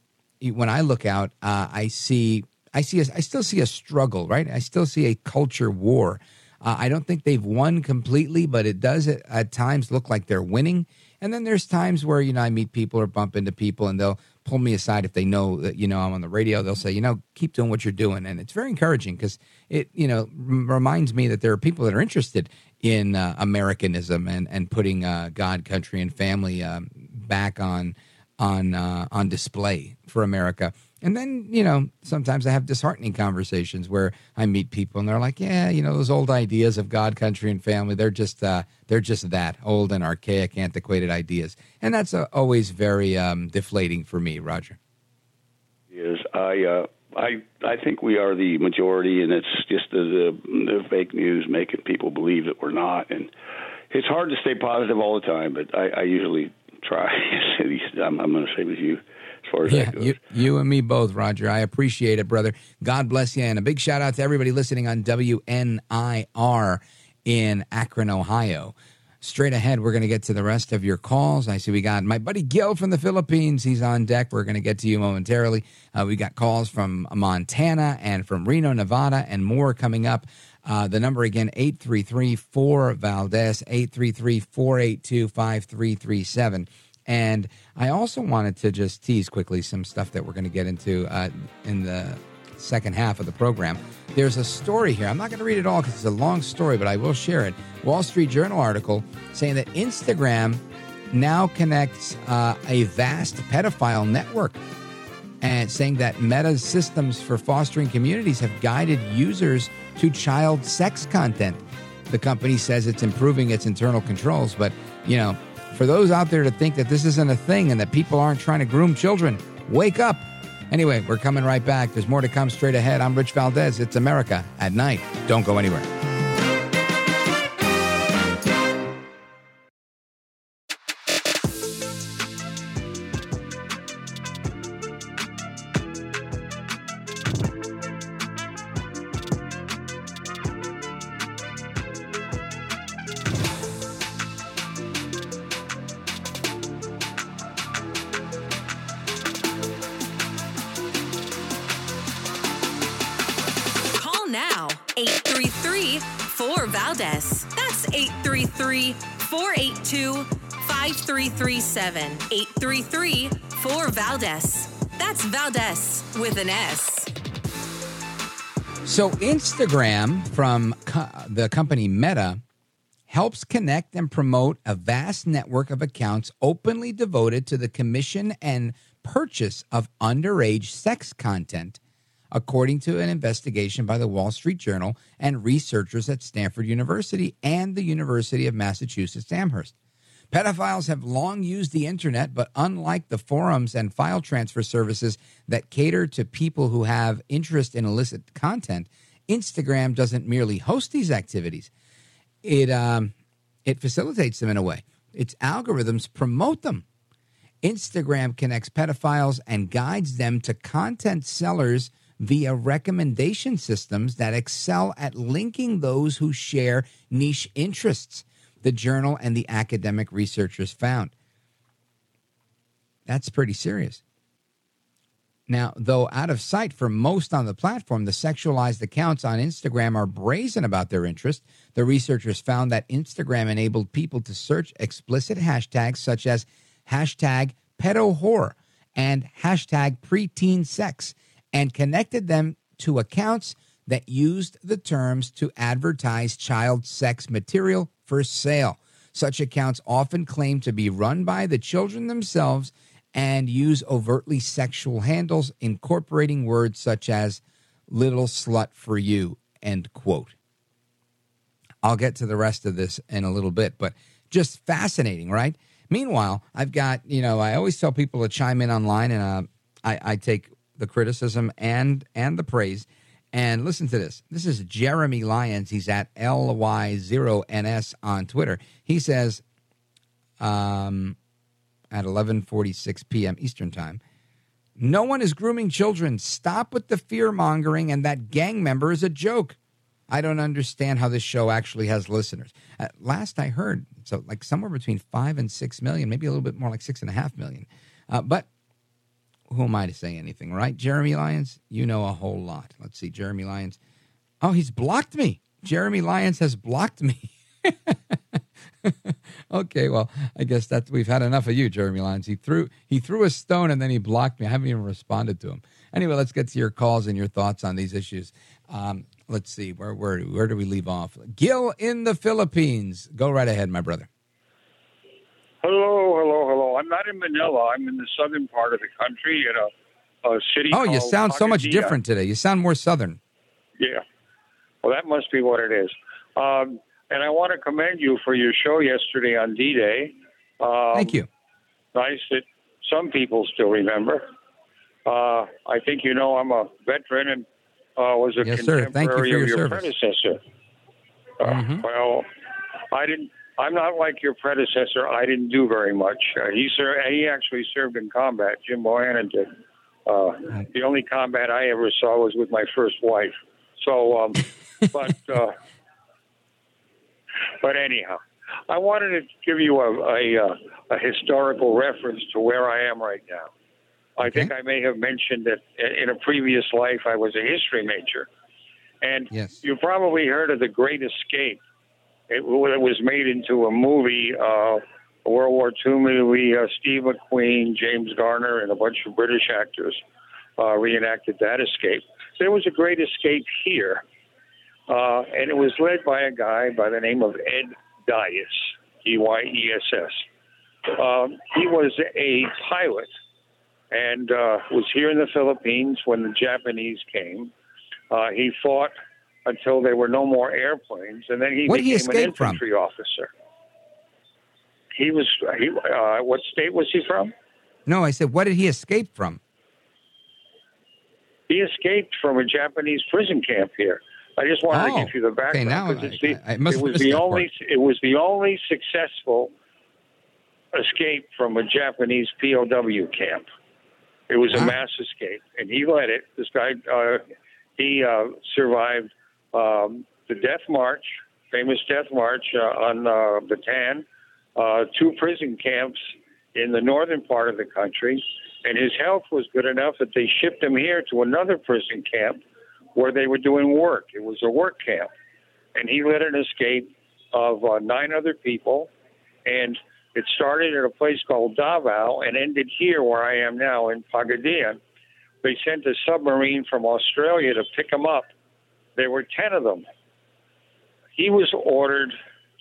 Speaker 2: when I look out, uh, I see I see a, I still see a struggle. Right, I still see a culture war. Uh, I don't think they've won completely, but it does at, at times look like they're winning. And then there's times where you know I meet people or bump into people, and they'll pull me aside if they know that you know I'm on the radio. They'll say, you know, keep doing what you're doing, and it's very encouraging because it you know reminds me that there are people that are interested in uh, Americanism and and putting uh, God, country, and family um, back on on uh, on display for America. And then, you know, sometimes I have disheartening conversations where I meet people and they're like, "Yeah, you know, those old ideas of God, country, and family, they're just uh, they're just that old and archaic, antiquated ideas." And that's uh, always very um, deflating for me, Roger.
Speaker 19: is I uh, I I think we are the majority, and it's just the, the the fake news making people believe that we're not, and it's hard to stay positive all the time. But I, I usually try. I'm, I'm going to say with you far as
Speaker 2: Yeah,
Speaker 19: that goes.
Speaker 2: you, you and me both, Roger. I appreciate it, brother. God bless you. And a big shout out to everybody listening on WNIR in Akron, Ohio. Straight ahead, we're going to get to the rest of your calls. I see we got my buddy Gil from the Philippines. He's on deck. We're going to get to you momentarily. Uh, we got calls from Montana and from Reno, Nevada, and more coming up. Uh, the number again, 833 4 Valdez, 833 482 5337. And I also wanted to just tease quickly some stuff that we're going to get into uh, in the second half of the program. There's a story here. I'm not going to read it all because it's a long story, but I will share it. Wall Street Journal article saying that Instagram now connects uh, a vast pedophile network and saying that Meta's systems for fostering communities have guided users to child sex content. The company says it's improving its internal controls, but you know, for those out there to think that this isn't a thing and that people aren't trying to groom children, wake up. Anyway, we're coming right back. There's more to come straight ahead. I'm Rich Valdez. It's America at night. Don't go anywhere.
Speaker 1: That's Valdez with an S.
Speaker 2: So, Instagram from co- the company Meta helps connect and promote a vast network of accounts openly devoted to the commission and purchase of underage sex content, according to an investigation by the Wall Street Journal and researchers at Stanford University and the University of Massachusetts Amherst. Pedophiles have long used the internet, but unlike the forums and file transfer services that cater to people who have interest in illicit content, Instagram doesn't merely host these activities. It um, it facilitates them in a way. Its algorithms promote them. Instagram connects pedophiles and guides them to content sellers via recommendation systems that excel at linking those who share niche interests, the journal and the academic researchers found. That's pretty serious. Now, though out of sight for most on the platform, the sexualized accounts on Instagram are brazen about their interest. The researchers found that Instagram enabled people to search explicit hashtags such as hashtag pedo horror and hashtag preteen sex and connected them to accounts that used the terms to advertise child sex material for sale. Such accounts often claim to be run by the children themselves and use overtly sexual handles, incorporating words such as little slut for you, end quote. I'll get to the rest of this in a little bit, but just fascinating, right? Meanwhile, I've got, you know, I always tell people to chime in online and uh, I, I take the criticism and and the praise. And listen to this. This is Jeremy Lyons. He's at LY0NS on Twitter. He says, um, at 11:46 p.m. Eastern Time. No one is grooming children. Stop with the fear mongering and that gang member is a joke. I don't understand how this show actually has listeners. At last I heard, so like somewhere between five and six million, maybe a little bit more like six and a half million. Uh, but who am I to say anything, right? Jeremy Lyons, you know a whole lot. Let's see, Jeremy Lyons. Oh, he's blocked me. Jeremy Lyons has blocked me. okay, well, I guess that we've had enough of you, Jeremy Lyons. He threw he threw a stone and then he blocked me. I haven't even responded to him. Anyway, let's get to your calls and your thoughts on these issues. Um, let's see where where where do we leave off? Gil in the Philippines. Go right ahead, my brother.
Speaker 20: Hello, hello, hello. I'm not in Manila. I'm in the southern part of the country in a, a city.
Speaker 2: Oh, you sound so much different today. You sound more southern.
Speaker 20: Yeah. Well, that must be what it is. Um, and I want to commend you for your show yesterday on D-Day. Um,
Speaker 2: Thank you.
Speaker 20: Nice that some people still remember. Uh, I think you know I'm a veteran and uh, was a
Speaker 2: Yes, sir. Thank you for
Speaker 20: contemporary
Speaker 2: your
Speaker 20: of your
Speaker 2: service.
Speaker 20: predecessor. Uh,
Speaker 2: Mhm.
Speaker 20: Well, I didn't. I'm not like your predecessor. I didn't do very much. Uh, he ser- He actually served in combat. Jim Bohannon did. Uh, the only combat I ever saw was with my first wife. So, um, but uh, but anyhow, I wanted to give you a, a, uh, a historical reference to where I am right now. I think I may have mentioned that in a previous life I was a history major. And you probably heard of The Great Escape. It, was made into a movie, uh, a World War II movie. Uh, Steve McQueen, James Garner, and a bunch of British actors uh, reenacted that escape. There was a great escape here, uh, and it was led by a guy by the name of Ed Dyess, D Y E S S. Um, he was a pilot and uh, was here in the Philippines when the Japanese came. Uh, he fought until there were no more airplanes, and then he
Speaker 2: What did he
Speaker 20: became an
Speaker 2: escape from?
Speaker 20: infantry officer. He was. He, uh, what state was he from?
Speaker 2: No, I said, what did he escape from?
Speaker 20: He escaped from a Japanese prison camp here. I just wanted
Speaker 2: Oh,
Speaker 20: to give you the background it's the,
Speaker 2: I- I must
Speaker 20: it was the
Speaker 2: that part.
Speaker 20: only it was the only successful escape from a Japanese POW camp. It was a mass escape, and he led it. This guy, uh, he uh, survived um, the Death March, famous Death March uh, on uh, Bataan, uh, two prison camps in the northern part of the country, and his health was good enough that they shipped him here to another prison camp where they were doing work. It was a work camp, and he led an escape of uh, nine other people, and it started at a place called Davao and ended here where I am now in Pagadian. They sent a submarine from Australia to pick him up. There were 10 of them. He was ordered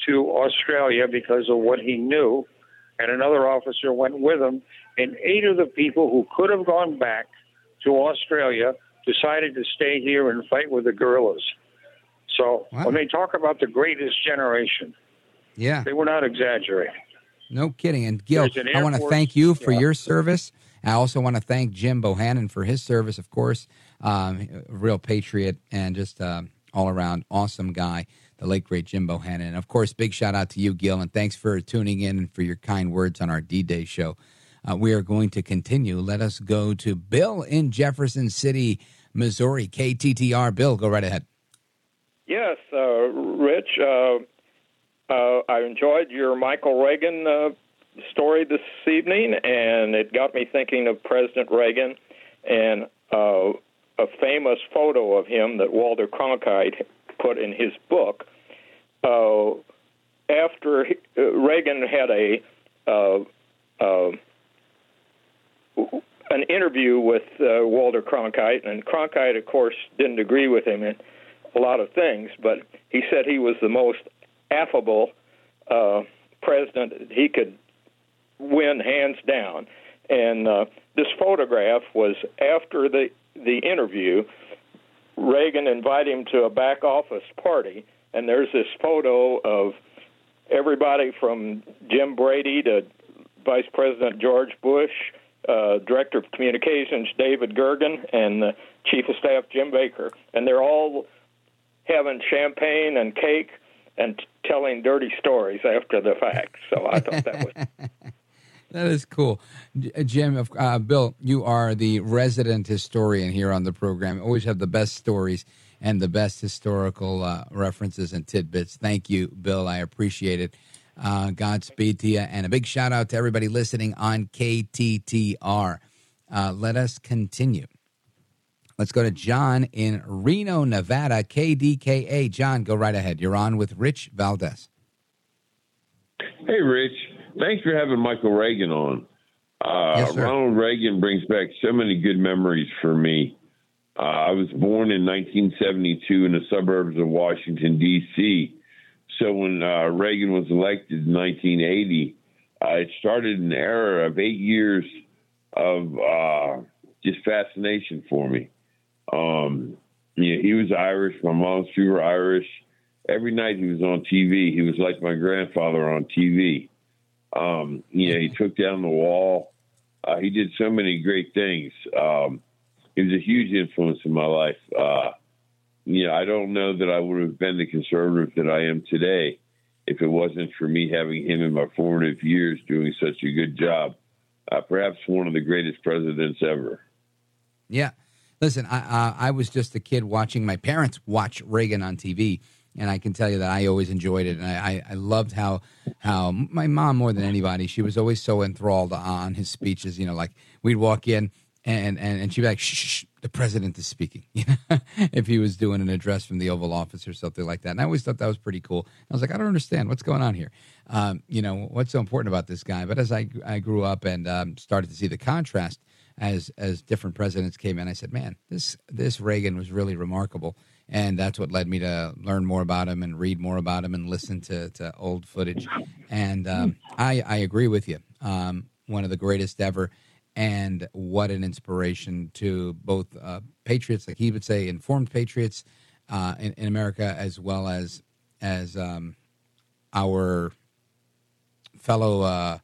Speaker 20: to Australia because of what he knew, and another officer went with him. And eight of the people who could have gone back to Australia decided to stay here and fight with the guerrillas. So when they talk about the greatest generation,
Speaker 2: Yeah.
Speaker 20: they were not exaggerating.
Speaker 2: No kidding. And Gil, I want to thank you for
Speaker 20: yeah.
Speaker 2: your service. I also want to thank Jim Bohannon for his service, of course. Um, a real patriot and just uh, all around awesome guy, the late great Jim Bohannon. And of course, big shout out to you, Gil, and thanks for tuning in and for your kind words on our D Day show. Uh, we are going to continue. Let us go to Bill in Jefferson City, Missouri, KTTR. Bill, go right ahead.
Speaker 21: Yes, uh, Rich, uh, uh, I enjoyed your Michael Reagan uh, story this evening, and it got me thinking of President Reagan and uh, a famous photo of him that Walter Cronkite put in his book. Uh, after he, uh, Reagan had a uh, uh, an interview with uh, Walter Cronkite, and Cronkite, of course, didn't agree with him in a lot of things, but he said he was the most affable president he could win hands down. And uh, this photograph was after the the interview. Reagan invited him to a back office party, and there's this photo of everybody from Jim Brady to Vice President George Bush, uh, Director of Communications David Gergen, and the Chief of Staff Jim Baker, and they're all having champagne and cake and t- telling dirty stories after the fact. So I thought that was
Speaker 2: That is cool, Jim. Uh, Bill, you are the resident historian here on the program. Always have the best stories and the best historical uh, references and tidbits. Thank you, Bill. I appreciate it. Uh, Godspeed to you, and a big shout out to everybody listening on KTTR. Uh, let us continue. Let's go to John in Reno, Nevada, KDKA. John, go right ahead. You're on with Rich Valdez.
Speaker 22: Hey, Rich. Thanks for having Michael Reagan on. Uh,
Speaker 2: Yes.
Speaker 22: Ronald Reagan brings back so many good memories for me. Uh, I was born in 1972 in the suburbs of Washington, D.C. So when uh, Reagan was elected in 1980, uh, it started an era of eight years of uh, just fascination for me. Um, you know, he was Irish. My mom's two were Irish. Every night he was on TV. He was like my grandfather on TV. Um, you know, he took down the wall. Uh, he did so many great things. Um, he was a huge influence in my life. Uh, you know, I don't know that I would have been the conservative that I am today if it wasn't for me having him in my formative years doing such a good job. Uh, perhaps one of the greatest presidents ever.
Speaker 2: Yeah. Listen, I, uh, I was just a kid watching my parents watch Reagan on TV, and I can tell you that I always enjoyed it, and I, I, loved how how my mom more than anybody, she was always so enthralled on his speeches. You know, like we'd walk in and and, and she'd be like, shh, shh, the president is speaking. If he was doing an address from the Oval Office or something like that. And I always thought that was pretty cool. I was like, I don't understand what's going on here. Um, you know, what's so important about this guy? But as I I grew up and um, started to see the contrast as as different presidents came in, I said, man, this this Reagan was really remarkable. And that's what led me to learn more about him and read more about him and listen to, to old footage. And um, I, I agree with you. Um, one of the greatest ever and what an inspiration to both uh, patriots, like he would say, informed patriots uh, in, in, America, as well as as um, our fellow uh,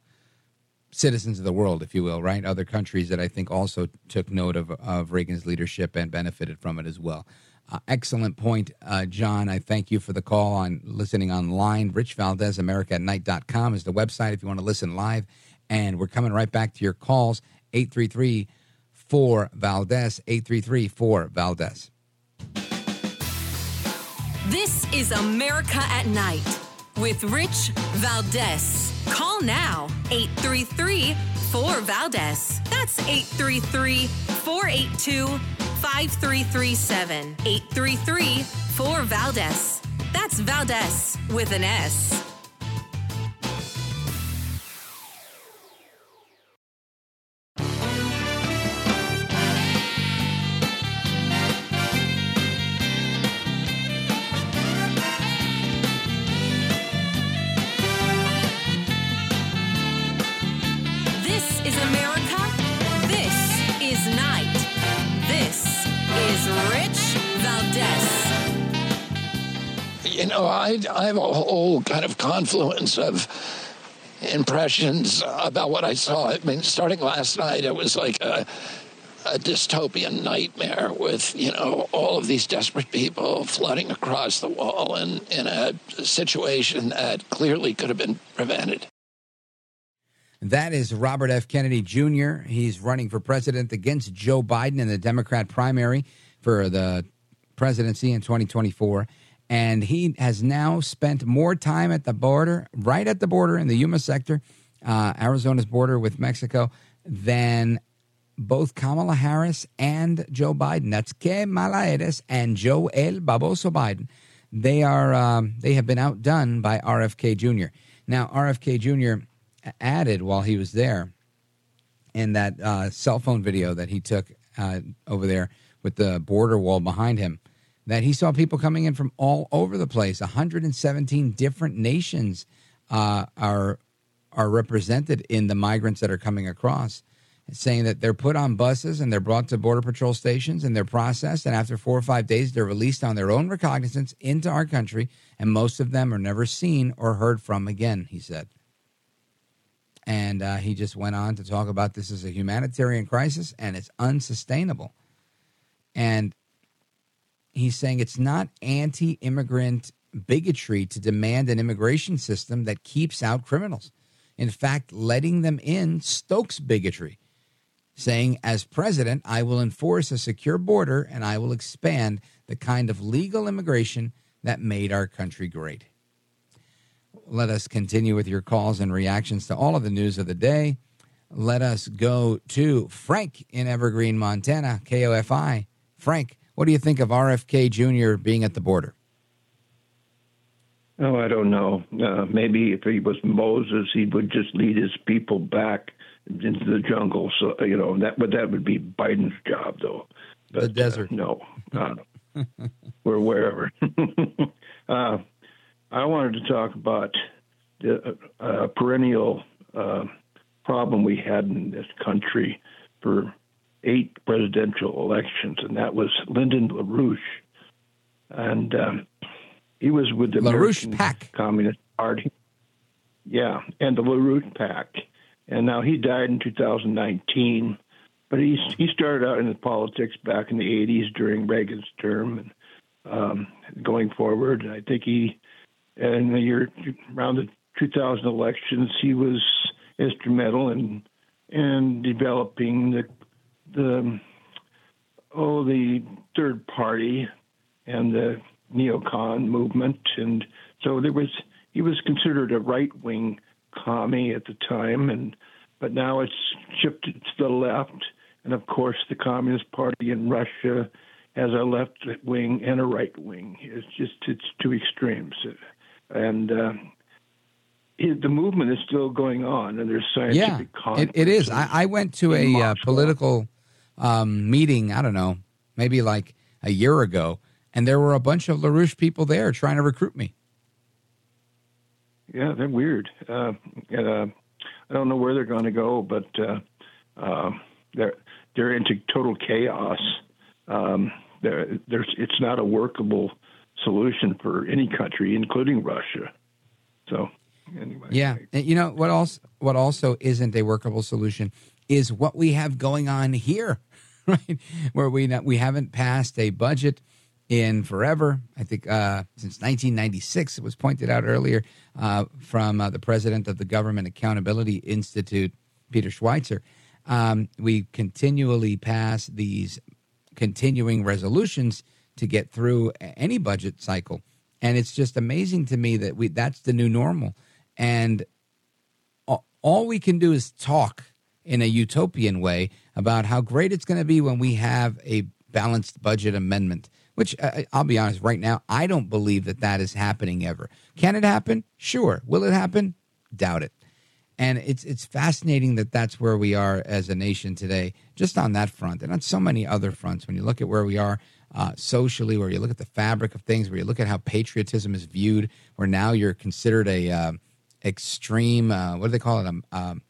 Speaker 2: citizens of the world, if you will, right? Other countries that I think also took note of, of Reagan's leadership and benefited from it as well. Uh, excellent point, uh, John. I thank you for the call on listening online. Rich Valdez, America at night.com is the website if you want to listen live. And we're coming right back to your calls 833 4 Valdez, 833 4 Valdez.
Speaker 1: This is America at Night with Rich Valdez. Call now 833 4 Valdez. That's 833 482 5337. 833 4 Valdez. That's Valdez with an S.
Speaker 23: I, have a whole kind of confluence of impressions about what I saw. I mean, starting last night, it was like a, a dystopian nightmare with, you know, all of these desperate people flooding across the wall in, in a situation that clearly could have been prevented.
Speaker 2: That is Robert F. Kennedy Jr. He's running for president against Joe Biden in the Democrat primary for the presidency in 2024 and he has now spent more time at the border, right at the border in the Yuma sector, uh, Arizona's border with Mexico, than both Kamala Harris and Joe Biden. That's Que Mala Eres and Joe El Baboso Biden. They are um, they have been outdone by RFK Jr. Now RFK Jr. added while he was there in that uh, cell phone video that he took uh, over there with the border wall behind him that he saw people coming in from all over the place. 117 different nations uh, are are represented in the migrants that are coming across, saying that they're put on buses and they're brought to border patrol stations and they're processed, and after four or five days, they're released on their own recognizance into our country, and most of them are never seen or heard from again. He said. And uh, he just went on to talk about this as a humanitarian crisis and it's unsustainable. And he's saying it's not anti immigrant bigotry to demand an immigration system that keeps out criminals. In fact, letting them in stokes bigotry, saying, as president, I will enforce a secure border and I will expand the kind of legal immigration that made our country great. Let us continue with your calls and reactions to all of the news of the day. Let us go to Frank in Evergreen, Montana, KOFI. Frank, what do you think of RFK Jr. being at the border?
Speaker 24: Oh, I don't know. Uh, maybe if he was Moses, he would just lead his people back into the jungle. So you know that, but that would be Biden's job, though.
Speaker 2: But, the desert.
Speaker 24: Uh, no, uh, or wherever. uh, I wanted to talk about the uh, perennial uh, problem we had in this country for eight presidential elections, and that was Lyndon LaRouche. And um, he was with the
Speaker 2: LaRouche
Speaker 24: American
Speaker 2: PAC.
Speaker 24: Communist Party. Yeah, and the LaRouche PAC. And now he died in 2019, but he he started out in politics back in the 80s during Reagan's term and um, going forward. And I think he, in the year around the 2000 elections, he was instrumental in in developing the the oh the third party and the neocon movement, and so there was he was considered a right wing commie at the time, and but now it's shifted to the left. And of course, the Communist Party in Russia has a left wing and a right wing. It's just it's two extremes, and uh, the movement is still going on, and there's scientific
Speaker 2: yeah, it, it is. I, I, went to a uh, political um, meeting. I don't know, maybe like a year ago, and there were a bunch of LaRouche people there trying to recruit me.
Speaker 24: Yeah, they're weird. Uh, and, uh, I don't know where they're going to go, but uh, uh, they're they're into total chaos. Um, there, there's it's not a workable solution for any country, including Russia. So anyway,
Speaker 2: yeah, and you know what else? What also isn't a workable solution is what we have going on here, right? Where we not, we haven't passed a budget in forever. I think uh, since 1996, it was pointed out earlier uh, from uh, the president of the Government Accountability Institute, Peter Schweizer. Um, we continually pass these continuing resolutions to get through any budget cycle, and it's just amazing to me that we that's the new normal, and all we can do is talk in a utopian way about how great it's going to be when we have a balanced budget amendment which uh, I'll be honest, right now, I don't believe that that is happening ever. Can it happen? Sure. Will it happen? Doubt it. And it's it's fascinating that that's where we are as a nation today, just on that front, and on so many other fronts. When you look at where we are uh, socially, where you look at the fabric of things, where you look at how patriotism is viewed, where now you're considered a uh, extreme, uh, what do they call it, a, um,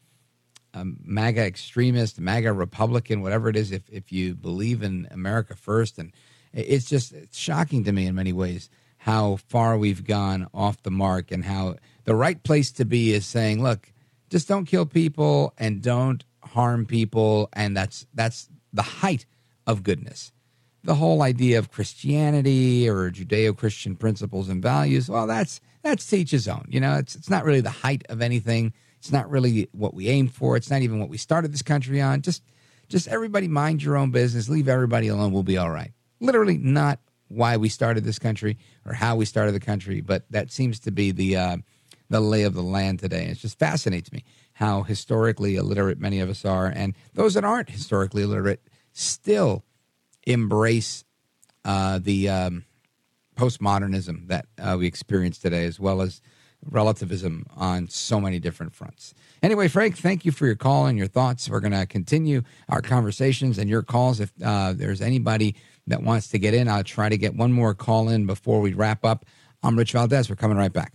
Speaker 2: a MAGA extremist, MAGA Republican, whatever it is. If if you believe in America first and it's just it's shocking to me in many ways how far we've gone off the mark and how the right place to be is saying, look, just don't kill people and don't harm people, and that's that's the height of goodness. The whole idea of Christianity or Judeo-Christian principles and values, well, that's that's teach his own. You know, it's it's not really the height of anything. It's not really what we aim for. It's not even what we started this country on. Just just everybody mind your own business. Leave everybody alone. We'll be all right literally not why we started this country or how we started the country, but that seems to be the uh, the lay of the land today. It just fascinates me how historically illiterate many of us are, and those that aren't historically illiterate still embrace uh, the um, postmodernism that uh, we experience today, as well as relativism on so many different fronts. Anyway, Frank, thank you for your call and your thoughts. We're going to continue our conversations and your calls. If uh, there's anybody that wants to get in. I'll try to get one more call in before we wrap up. I'm Rich Valdez. We're coming right back.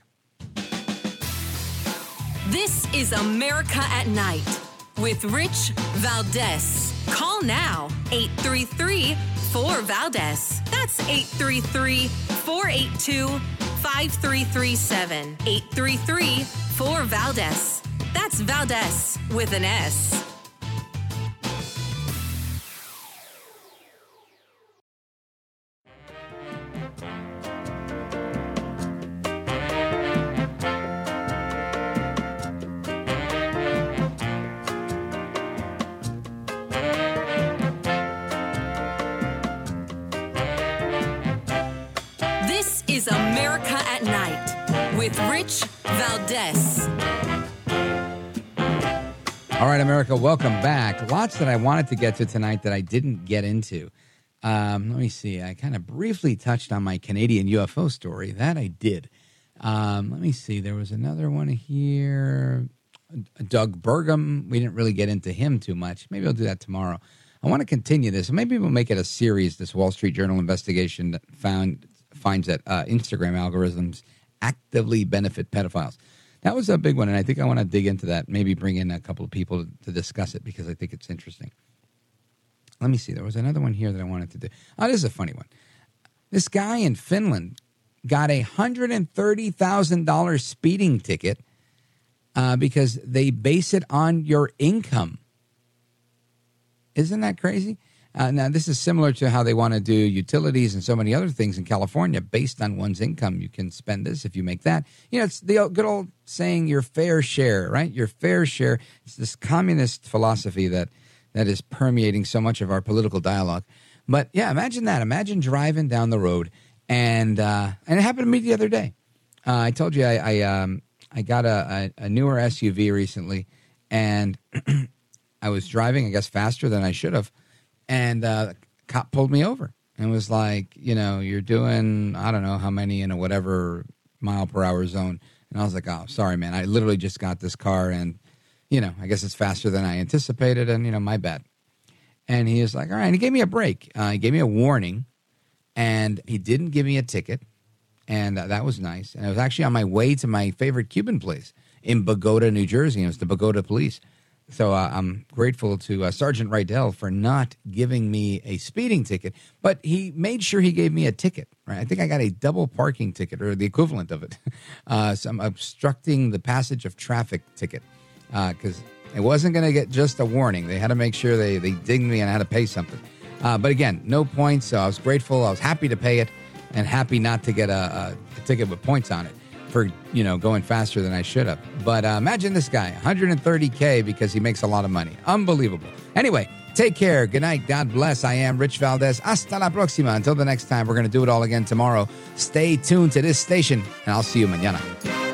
Speaker 1: This is America at Night with Rich Valdez. Call now 833 4 Valdez. That's 833 482 5337. 833 4 Valdez. That's Valdez with an S.
Speaker 2: right, America, welcome back. Lots that I wanted to get to tonight that I didn't get into. Um, let me see. I kind of briefly touched on my Canadian UFO story. That I did. Um, let me see. There was another one here. Doug Burgum. We didn't really get into him too much. Maybe I'll do that tomorrow. I want to continue this. Maybe we'll make it a series. This Wall Street Journal investigation found finds that uh, Instagram algorithms actively benefit pedophiles. That was a big one, and I think I want to dig into that. Maybe bring in a couple of people to discuss it because I think it's interesting. Let me see. There was another one here that I wanted to do. Oh, this is a funny one. This guy in Finland got a hundred and thirty thousand dollars speeding ticket uh, because they base it on your income. Isn't that crazy? Uh, now, this is similar to how they want to do utilities and so many other things in California based on one's income. You can spend this if you make that. You know, it's the good old saying, your fair share, right? Your fair share. It's this communist philosophy that, that is permeating so much of our political dialogue. But yeah, imagine that. Imagine driving down the road, and, uh, and it happened to me the other day. Uh, I told you I I, um, I got a, a, a newer SUV recently, and I was driving, I guess, faster than I should have, and uh, cop pulled me over and was like, you know, you're doing I don't know how many in a whatever mile per hour zone, and I was like, oh, sorry, man, I literally just got this car, and you know, I guess it's faster than I anticipated, and you know, my bad. And he was like, all right, and he gave me a break. Uh, he gave me a warning, and he didn't give me a ticket and uh, that was nice. And I was actually on my way to my favorite Cuban place in Bogota, New Jersey. And it was the Bogota Police. So uh, I'm grateful to uh, Sergeant Rydell for not giving me a speeding ticket, but he made sure he gave me a ticket. Right, I think I got a double parking ticket or the equivalent of it. Uh, so I'm obstructing the passage of traffic ticket because it wasn't going to get just a warning. They had to make sure they they dinged me and I had to pay something. Uh, but again, no points. So I was grateful. I was happy to pay it and happy not to get a, a ticket with points on it for you know going faster than I should have. But uh, imagine this guy, 130k because he makes a lot of money. Unbelievable. Anyway, take care. Good night. God bless. I am Rich Valdes. Hasta la próxima. Until the next time, we're going to do it all again tomorrow. Stay tuned to this station, and I'll see you mañana.